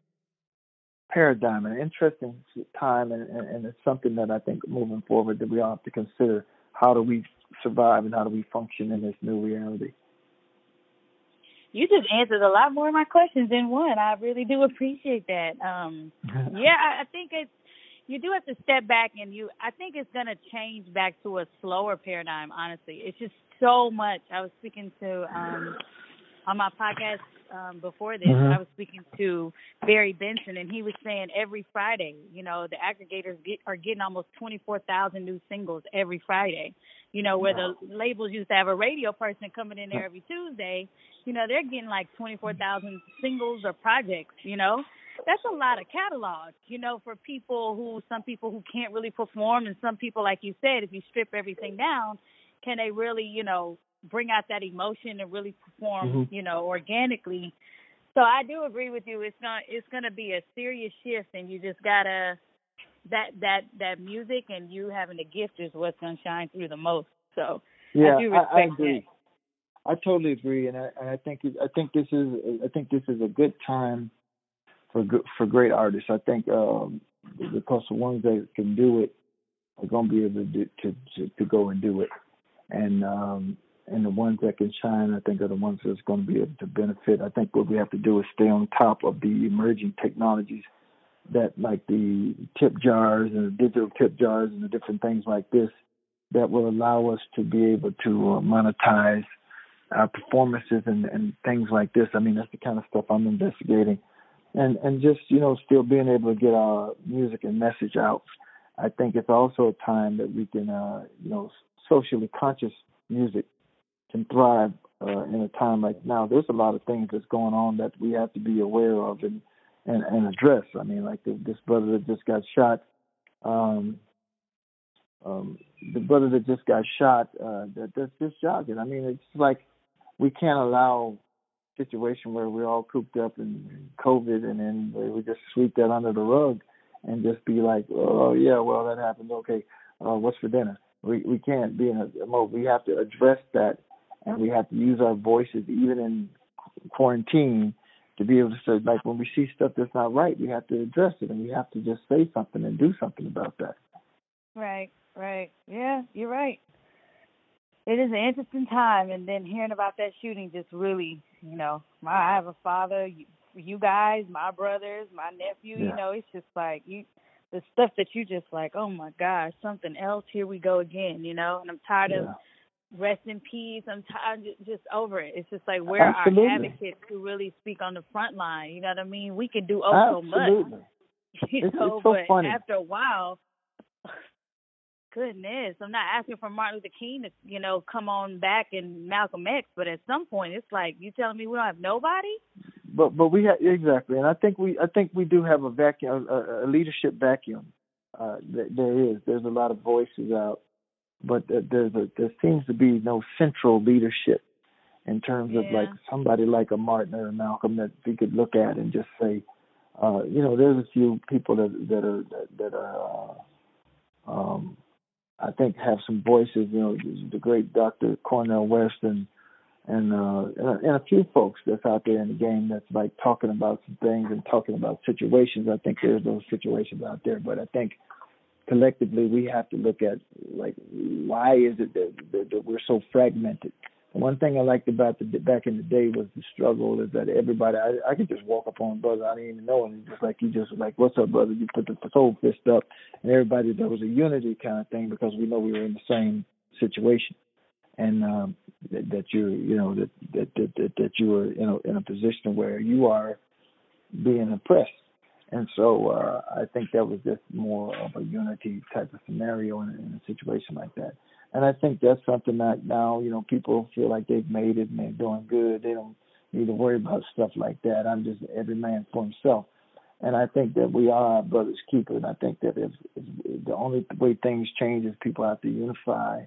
paradigm, an interesting time, and, and, and it's something that I think moving forward that we all have to consider. How do we survive and how do we function in this new reality? You just answered a lot more of my questions in one. I really do appreciate that. Um, yeah, I, I think it's you do have to step back and you. I think it's going to change back to a slower paradigm. Honestly, it's just so much. I was speaking to um, on my podcast um, before this. Mhm. I was speaking to Barry Benson, and he was saying every Friday, you know, the aggregators get, are getting almost twenty four thousand new singles every Friday. You know, where the labels used to have a radio person coming in there every Tuesday, you know, they're getting like 24,000 singles or projects, you know. That's a lot of catalog, you know, for people who, some people who can't really perform, and some people, like you said, if you strip everything down, can they really, you know, bring out that emotion and really perform, Mhm. you know, organically? So I do agree with you. It's gonna, it's gonna be a serious shift, and you just gotta that that that music and you having the gift is what's gonna shine through the most. So Yeah, I do I, I respect agree. I totally agree, and I, and I think I think this is I think this is a good time for good, for great artists. I think um, because the ones that can do it are going to be able to, do, to to to go and do it, and um, and the ones that can shine, I think, are the ones that's going to be able to benefit. I think what we have to do is stay on top of the emerging technologies that, like the tip jars and the digital tip jars and the different things like this, that will allow us to be able to uh, monetize our performances and, and things like this. I mean, that's the kind of stuff I'm investigating, and and just you know, still being able to get our music and message out. I think it's also a time that we can, uh, you know, socially conscious music can thrive uh, in a time like now. There's a lot of things that's going on that we have to be aware of and and, and address. I mean, like the, this brother that just got shot. Um, um, the brother that just got shot. Uh, that that's just shocking. I mean, it's like we can't allow situation where we're all cooped up in COVID and then we just sweep that under the rug and just be like, oh yeah, well that happened. Okay, uh, what's for dinner? We we can't be in a mode. We have to address that, and we have to use our voices even in quarantine to be able to say like when we see stuff that's not right, we have to address it and we have to just say something and do something about that. Right, right. Yeah, you're right. It is an interesting time, and then hearing about that shooting just really, you know, my, I have a father, you, you guys, my brothers, my nephew. Yeah. You know, it's just like you, the stuff that you just like, oh my gosh, something else. Here we go again. You know, and I'm tired Yeah. of rest in peace. I'm tired, just over it. It's just like where Absolutely. are advocates who really speak on the front line? You know what I mean? We can do oh so much. Absolutely. You It's- know, it's so but funny. after a while, goodness, I'm not asking for Martin Luther King to, you know, come on back and Malcolm X, but at some point, it's like you telling me we don't have nobody. but but we have exactly, and I think we I think we do have a vacuum, a, a leadership vacuum. Uh, th- there is. There's a lot of voices out, but th- there's a there seems to be no central leadership in terms of like somebody like a Martin or a Malcolm that we could look at and just say, uh, you know, there's a few people that that are that, that are. Uh, um, I think have some voices, you know, the great Dr. Cornel West and and uh, and, a, and a few folks that's out there in the game that's like talking about some things and talking about situations. I think there's those situations out there, but I think collectively we have to look at like why is it that, that, that we're so fragmented. One thing I liked about the back in the day was the struggle is that everybody I, I could just walk up on brother I didn't even know him. Just like you just like what's up brother? You put the soul fist up and everybody there was a unity kind of thing because we know we were in the same situation. And um that, that you're you know that that that that, that you are in a in a position where you are being oppressed and so uh I think that was just more of a unity type of scenario in, in a situation like that and I think that's something that now you know people feel like they've made it and they're doing good they don't need to worry about stuff like that I'm just every man for himself and I think that we are brother's keeper and I think that if, if the only way things change is people have to unify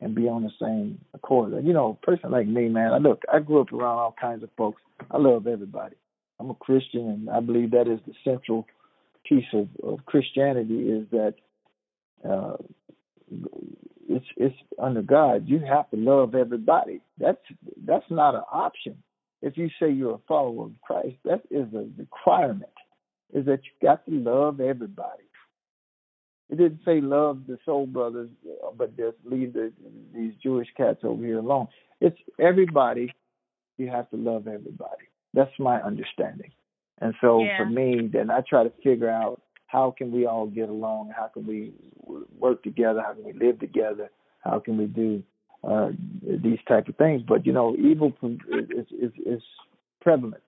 and be on the same accord. You know, a person like me, man, I look, I grew up around all kinds of folks. I love everybody. I'm a Christian, and I believe that is the central piece of, of Christianity is that uh, it's it's under God. You have to love everybody. That's that's not an option. If you say you're a follower of Christ, that is a requirement. Is that you got to love everybody. It didn't say love the soul brothers, but just leave the, these Jewish cats over here alone. It's everybody. You have to love everybody. That's my understanding. And so Yeah. for me, then I try to figure out how can we all get along? How can we work together? How can we live together? How can we do uh, these type of things? But you know, evil is is, is prevalent,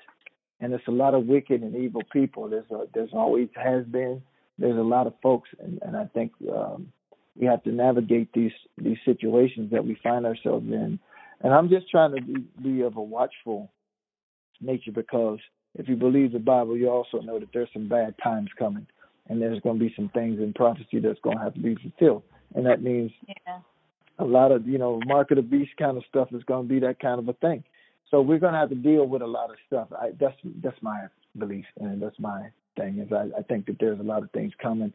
and there's a lot of wicked and evil people. There's a, there's always has been. There's a lot of folks, and, and I think um, we have to navigate these these situations that we find ourselves in. And I'm just trying to be, be of a watchful nature because if you believe the Bible, you also know that there's some bad times coming, and there's going to be some things in prophecy that's going to have to be fulfilled, and that means Yeah. a lot of you know mark of the beast kind of stuff is going to be that kind of a thing. So we're going to have to deal with a lot of stuff. I, that's that's my belief, and that's my thing. Is I, I think that there's a lot of things coming,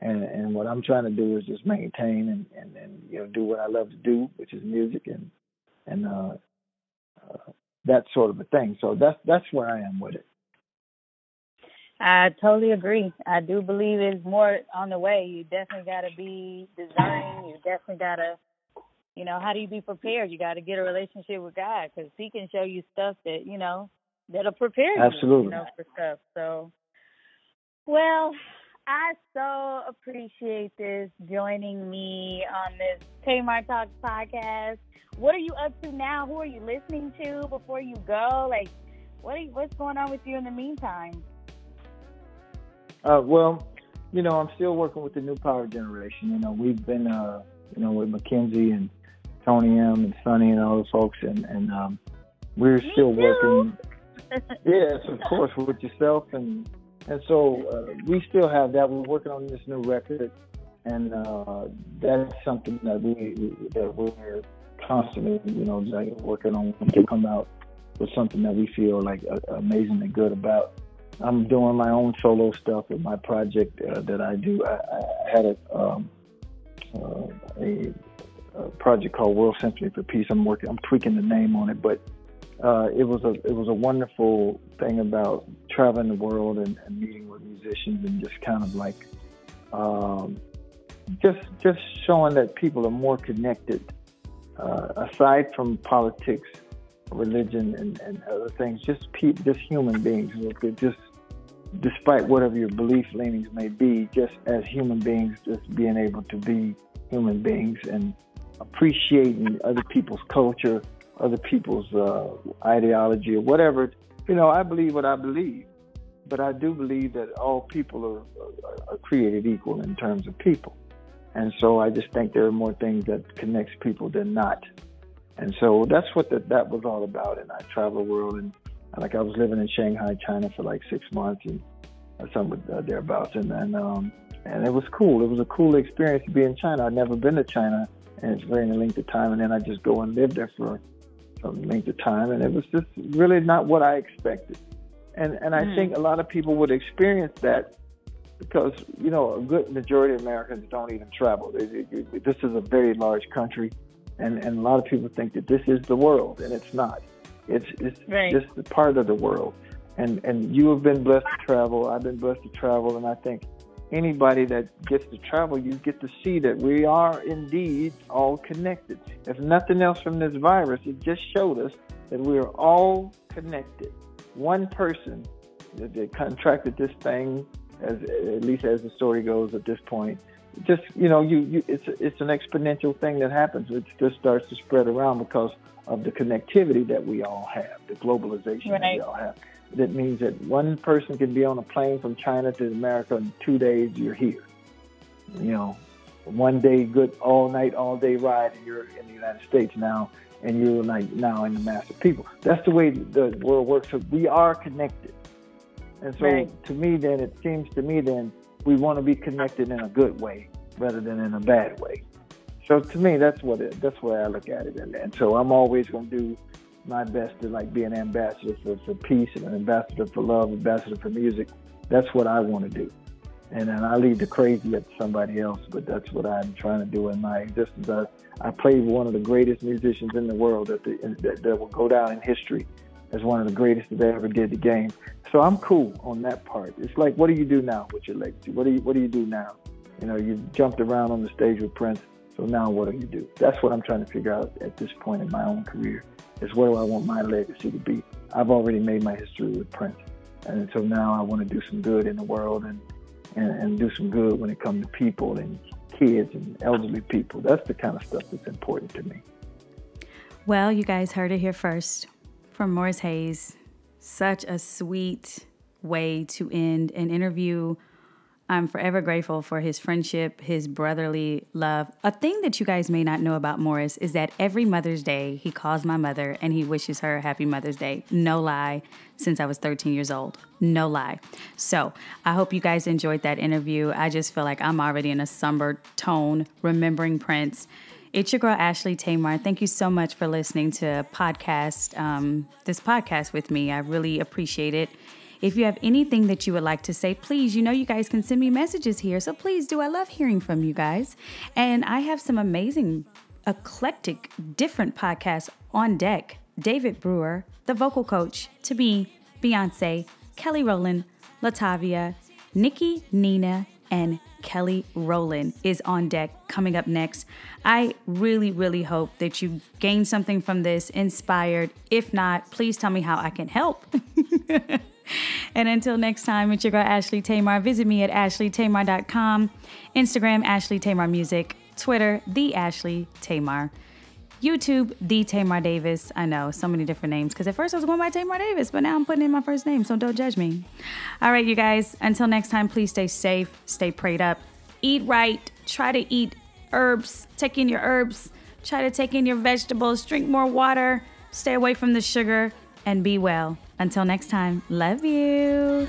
and and what I'm trying to do is just maintain and and, and you know do what I love to do, which is music and and uh, uh, that sort of a thing. So that's that's where I am with it. I totally agree. I do believe it's more on the way. You definitely got to be discerning. You definitely got to, you know, how do you be prepared? You got to get a relationship with God because He can show you stuff that you know that'll prepare you, Absolutely. you know, for stuff. So, well, I so appreciate this joining me on this Tamar Talks podcast. What are you up to now? Who are you listening to before you go? Like, what are you, what's going on with you in the meantime? Uh, well, you know, I'm still working with the new power generation. You know, we've been, uh, you know, with Mackenzie and Tony M and Sonny and all those folks, and and um, we're Me still too. working. yes, of course, with yourself, and and so uh, we still have that. We're working on this new record, and uh, that's something that we that we're constantly, you know, like working on to come out with something that we feel like uh, amazingly good about. I'm doing my own solo stuff with my project uh, that I do. I, I had a, um, uh, a, a project called World Symphony for Peace. I'm working. I'm tweaking the name on it, but uh, it was a it was a wonderful thing about traveling the world and, and meeting with musicians and just kind of like um, just just showing that people are more connected uh, aside from politics, religion, and, and other things. Just pe- just human beings. Just despite whatever your belief leanings may be, just as human beings, just being able to be human beings and appreciating other people's culture, other people's uh, ideology, or whatever. You know, I believe what I believe, but I do believe that all people are, are, created equal in terms of people. And so I just think there are more things that connects people than not. And so that's what the, that was all about. And I traveled the world and like I was living in Shanghai, China for like six months and or something uh, thereabouts. And then, um, and it was cool. It was a cool experience to be in China. I'd never been to China and it's very length of time. And then I just go and live there for length of time. And it was just really not what I expected. And, and I Mm. think a lot of people would experience that because you know a good majority of Americans don't even travel. They- they- they- This is a very large country, and and a lot of people think that this is the world, and it's not. It's it's Right. just a part of the world, and and you have been blessed to travel. I've been blessed to travel, and I think anybody that gets to travel, you get to see that we are indeed all connected. If nothing else from this virus, it just showed us that we are all connected. One person that contracted this thing, as at least as the story goes at this point, just you know, you, you it's it's an exponential thing that happens. It just starts to spread around because of the connectivity that we all have, the globalization that we all have. That means that one person can be on a plane from China to America in two days. You're here. You know, one day good all night, all day ride, and you're in the United States now, and you're like now in the mass of people. That's the way the world works. So we are connected. And so Right. to me, then it seems to me then we want to be connected in a good way rather than in a bad way. So to me, that's what it, that's way I look at it. And, and so I'm always going to do my best to like be an ambassador for, for peace and an ambassador for love, ambassador for music. That's what I want to do. And then I leave the crazy up to somebody else, but that's what I'm trying to do in my existence. I, I played one of the greatest musicians in the world that, the, that, that will go down in history as one of the greatest that ever did the game. So I'm cool on that part. It's like, what do you do now with your legacy? What do you What do you do now? You know, you jumped around on the stage with Prince. So now what do you do? That's what I'm trying to figure out at this point in my own career. Is what do I want my legacy to be? I've already made my history with Prince, and so now I want to do some good in the world and and, and do some good when it comes to people and kids and elderly people. That's the kind of stuff that's important to me. Well, you guys heard it here first from Morris Hayes. Such a sweet way to end an interview. I'm forever grateful for his friendship, his brotherly love. A thing that you guys may not know about Morris is that every Mother's Day, he calls my mother and he wishes her a happy Mother's Day. No lie, since I was 13 years old. No lie. So I hope you guys enjoyed that interview. I just feel like I'm already in a somber tone, remembering Prince. It's your girl Ashley Tamar. Thank you so much for listening to podcast um, this podcast with me. I really appreciate it. If you have anything that you would like to say, please, you know you guys can send me messages here. So please do. I love hearing from you guys. And I have some amazing, eclectic, different podcasts on deck. David Brewer, the vocal coach, to me, Beyonce, Kelly Rowland, Latavia, Nikki, Nina, and Kelly Rowland is on deck coming up next. I really, really hope that you gain something from this, inspired. If not, please tell me how I can help. and until next time, it's your girl Ashley Tamar. Visit me at ashleytamar.com, Instagram Ashley Tamar Music, Twitter The Ashley Tamar. YouTube, the Tamar Davis. I know, so many different names. Because at first I was going by Tamar Davis, but now I'm putting in my first name, so don't judge me. All right, you guys, until next time, please stay safe, stay prayed up, eat right, try to eat herbs, take in your herbs, try to take in your vegetables, drink more water, stay away from the sugar, and be well. Until next time, love you.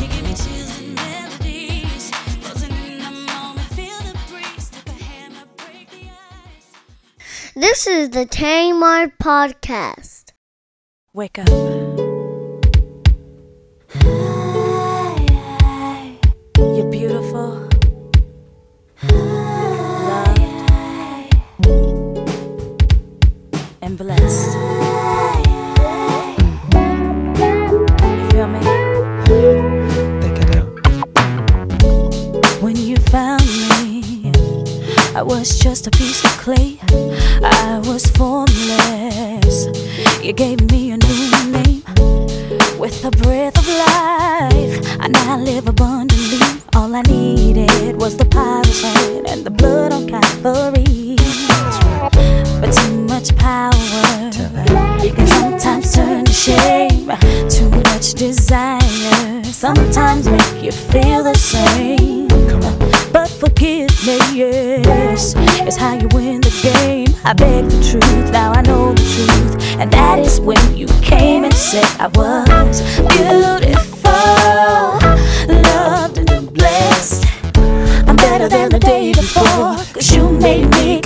You give me chills and melodies. Frozen in the moment, feel the breeze. Like a hammer, break the ice. This is the Tamar Podcast. Wake up. You're beautiful. And blessed. You feel me? Think I do. When you found me, I was just a piece of clay. I was formless. You gave me a new name with a breath of life. I now live abundantly. All I needed was the hand and the blood on Calvary. But much power can sometimes turn to shame. Too much desire sometimes make you feel the same. But forgiveness is how you win the game. I beg the truth, now I know the truth. And that is when you came and said I was beautiful, loved, and blessed. I'm better than the day before. Cause you made me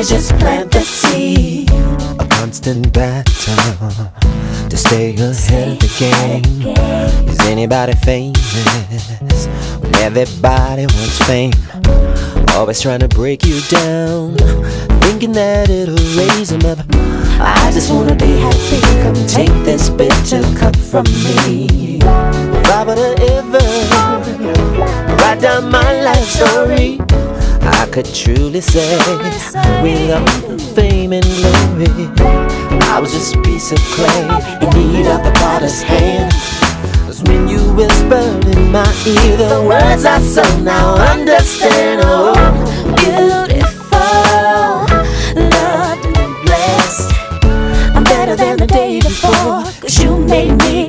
you gotta do is just plant the seed. A constant battle to stay ahead of the game. Is anybody famous when everybody wants fame? Always trying to break you down, thinking that it'll raise them up. I just wanna be happy. Come take this bitter cup from me. If I ever write down my life story, could truly say, without the fame and glory, I was just a piece of clay in need of the potter's hand. Cause when you whispered in my ear the words I so now understand, oh, beautiful, loved and blessed. I'm better than the day before, cause you made me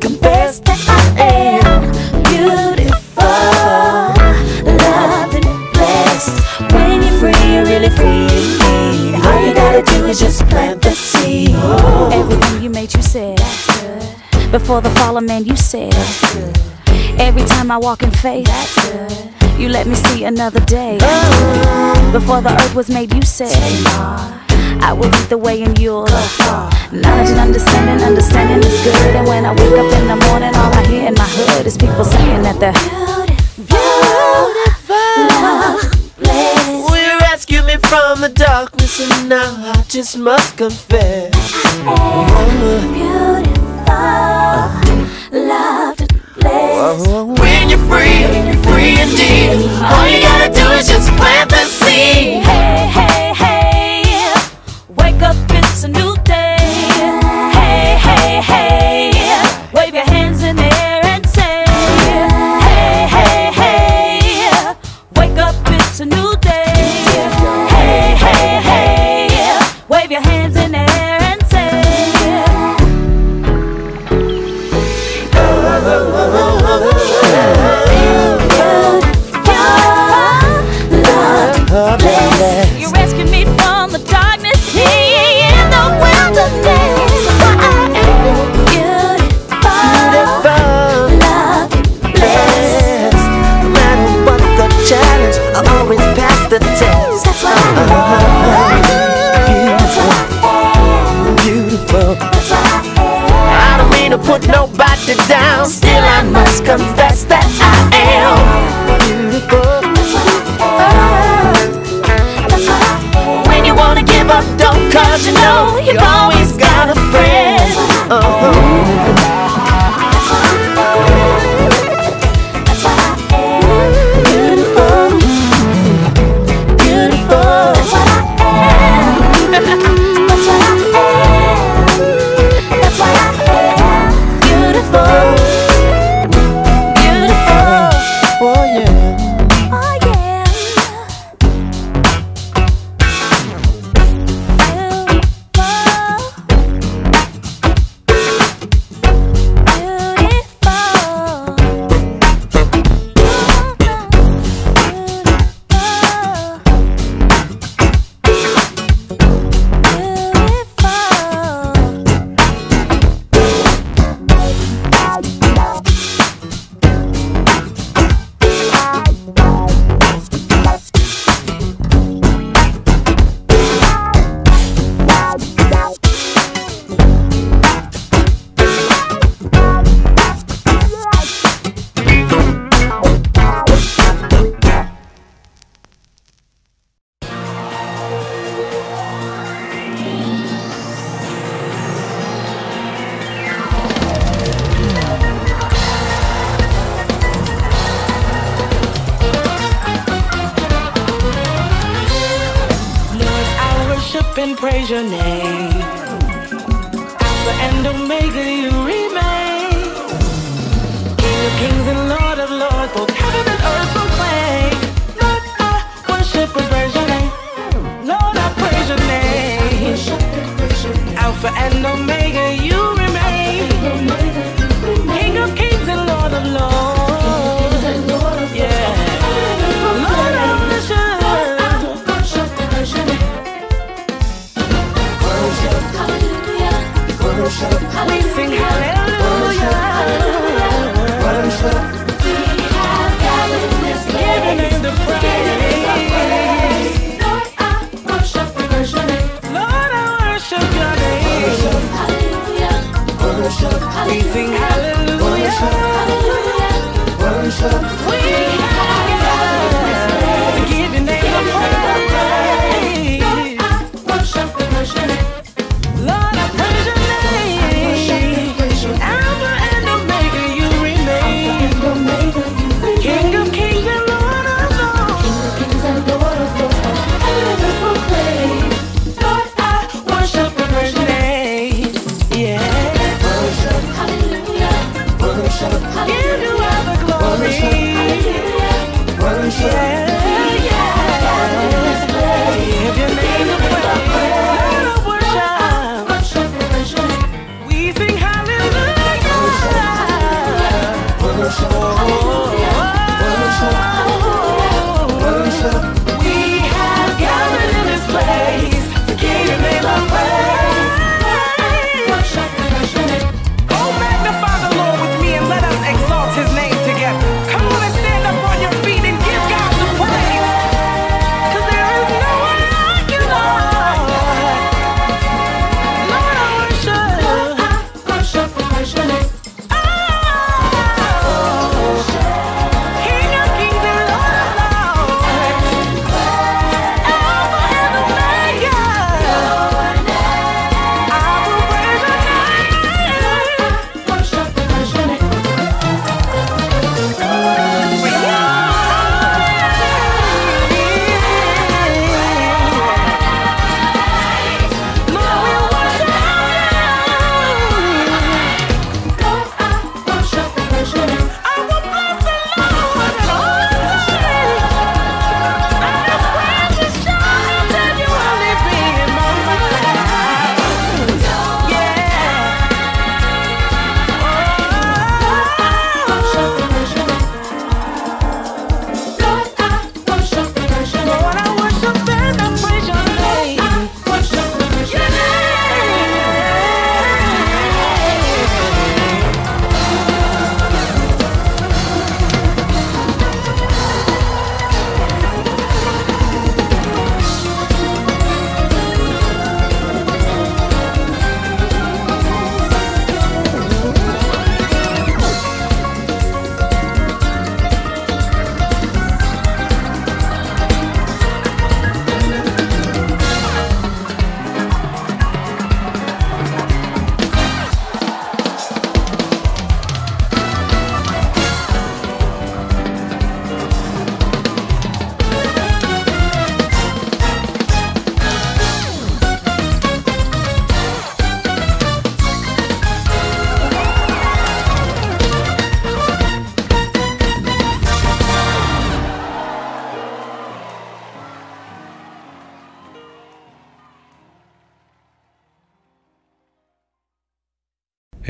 you gotta do is just plant the seed. Everything you made, you said. That's good. Before the fall of man, you said. That's good. Every time I walk in faith, that's good. You let me see another day. Oh. Before the earth was made, you said, I will lead the way and you'll Knowledge and understanding, understanding is good. And when I wake up in the morning, all I hear in my hood is people saying that they're me from the darkness? And now I just must confess. Beautiful, loved and. When you're free, you're free indeed. All you gotta do is just plant the seed. Nobody down. Still, I must confess that I am beautiful. When you wanna give up, don't cause you know you've always got a friend. Beautiful,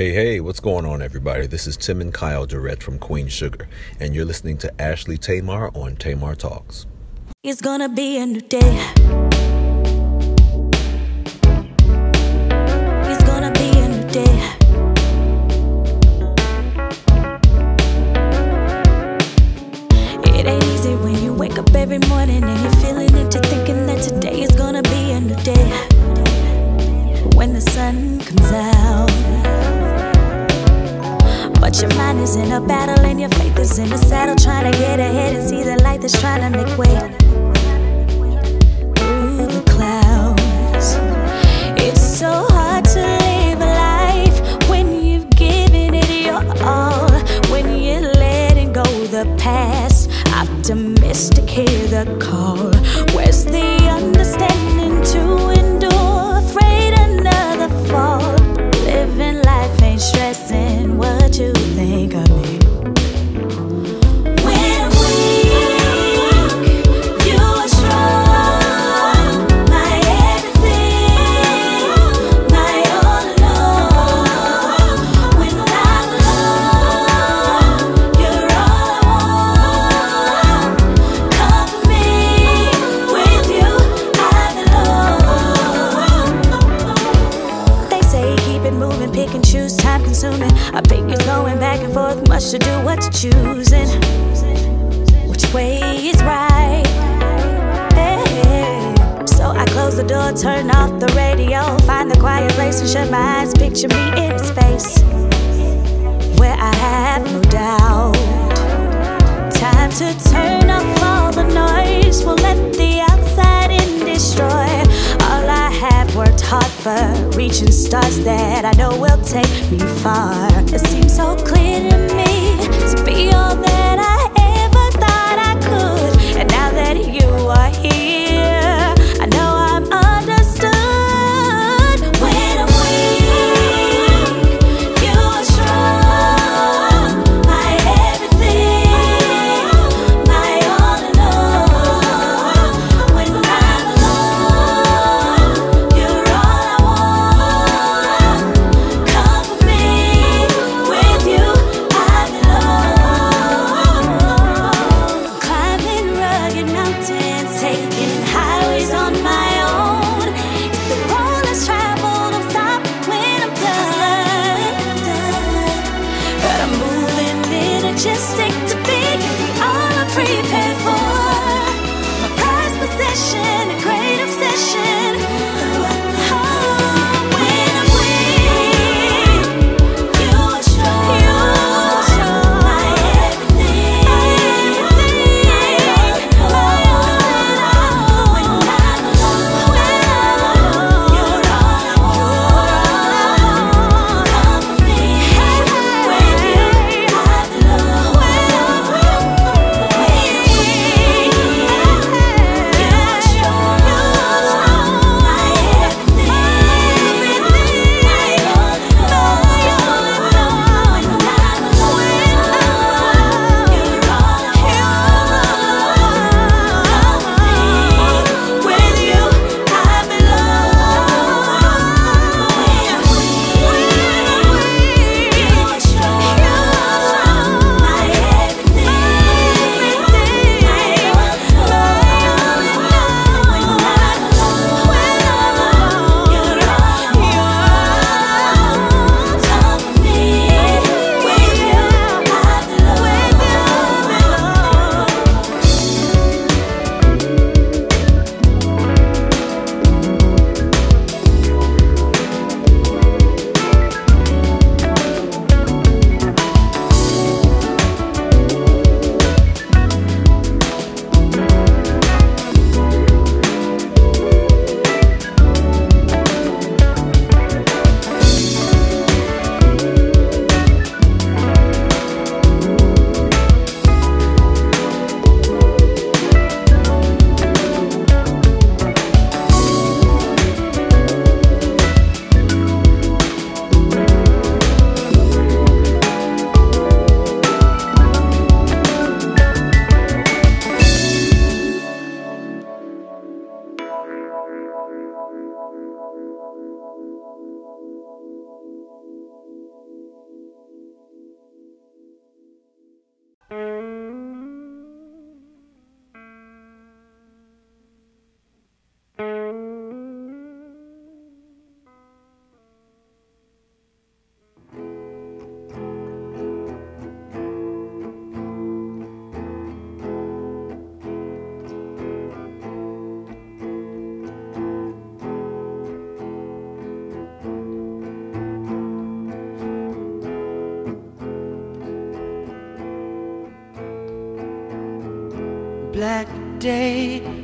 Hey, hey, what's going on, everybody? This is Timon Kyale Durrett from Queen Sugar, and you're listening to Ashley Tamar on Tamar Talks. It's gonna be a new day.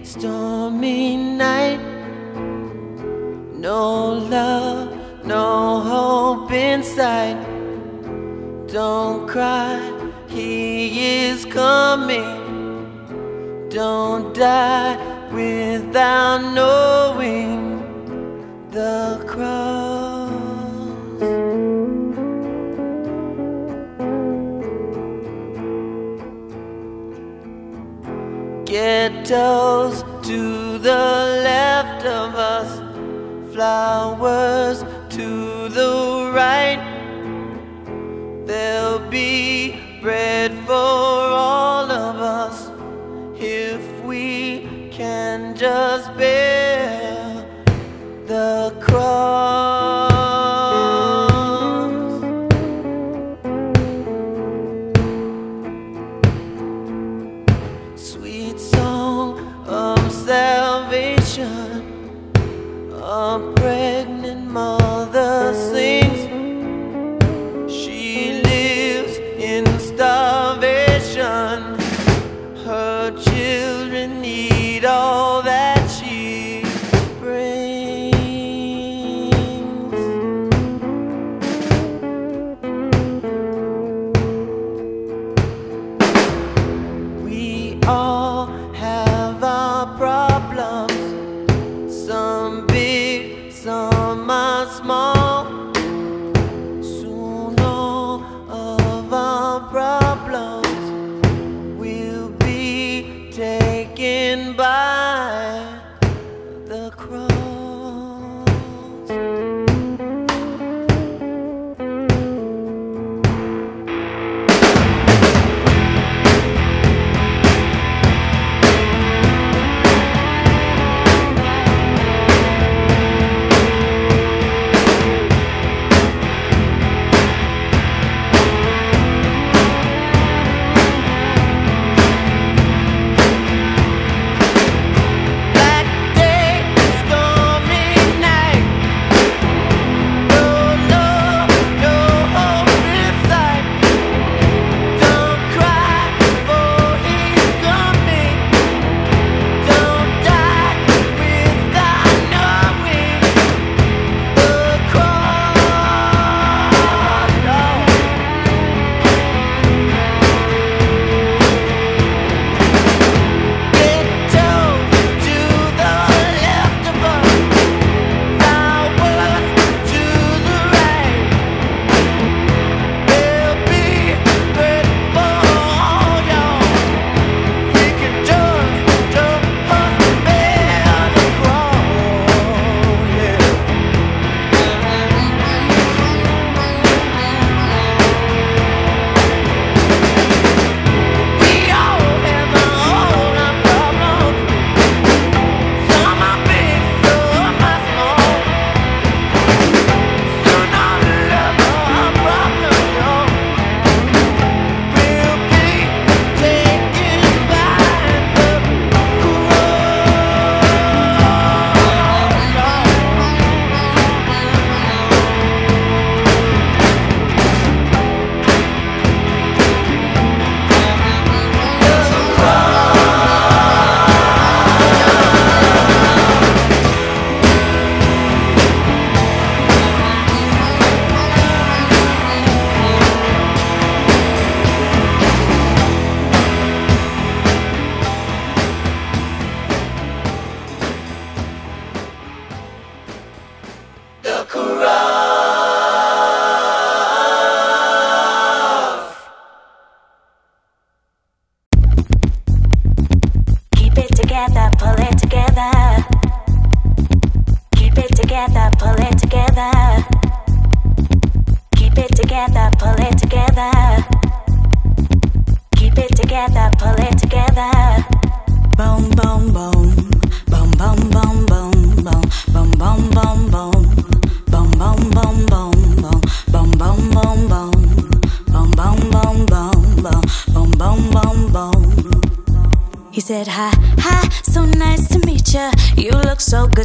stormy night. No love, no hope inside. Don't cry, he is coming. Don't die without knowing. petals to the left of us, flowers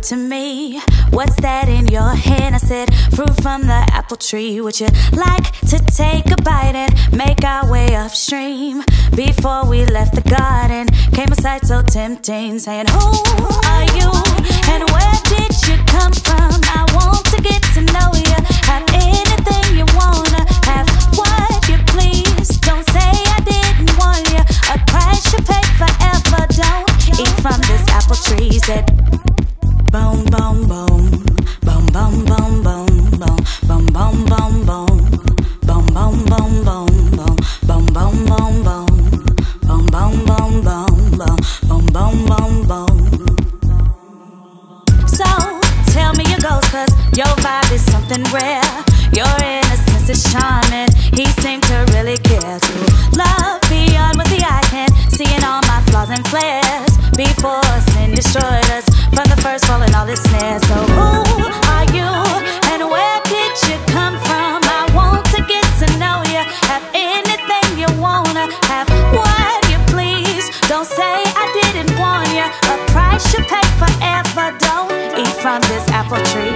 to me. What's that in your hand? I said, Fruit from the apple tree. Would you like to take a bite and make our way upstream? Before we left the garden, came a sight so tempting, saying, Who are you? And where did you come from? I want to get to know you. Have anything you wanna have, what you please. Don't say I didn't warn you. A price you pay forever. Don't eat from this apple tree. Said, your vibe is something rare. Your innocence is charming. First fall and all its snares. So who are you and where did you come from? I want to get to know you. Have anything you wanna have, what you please. Don't say I didn't warn you. A price you pay forever. Don't eat from this apple tree.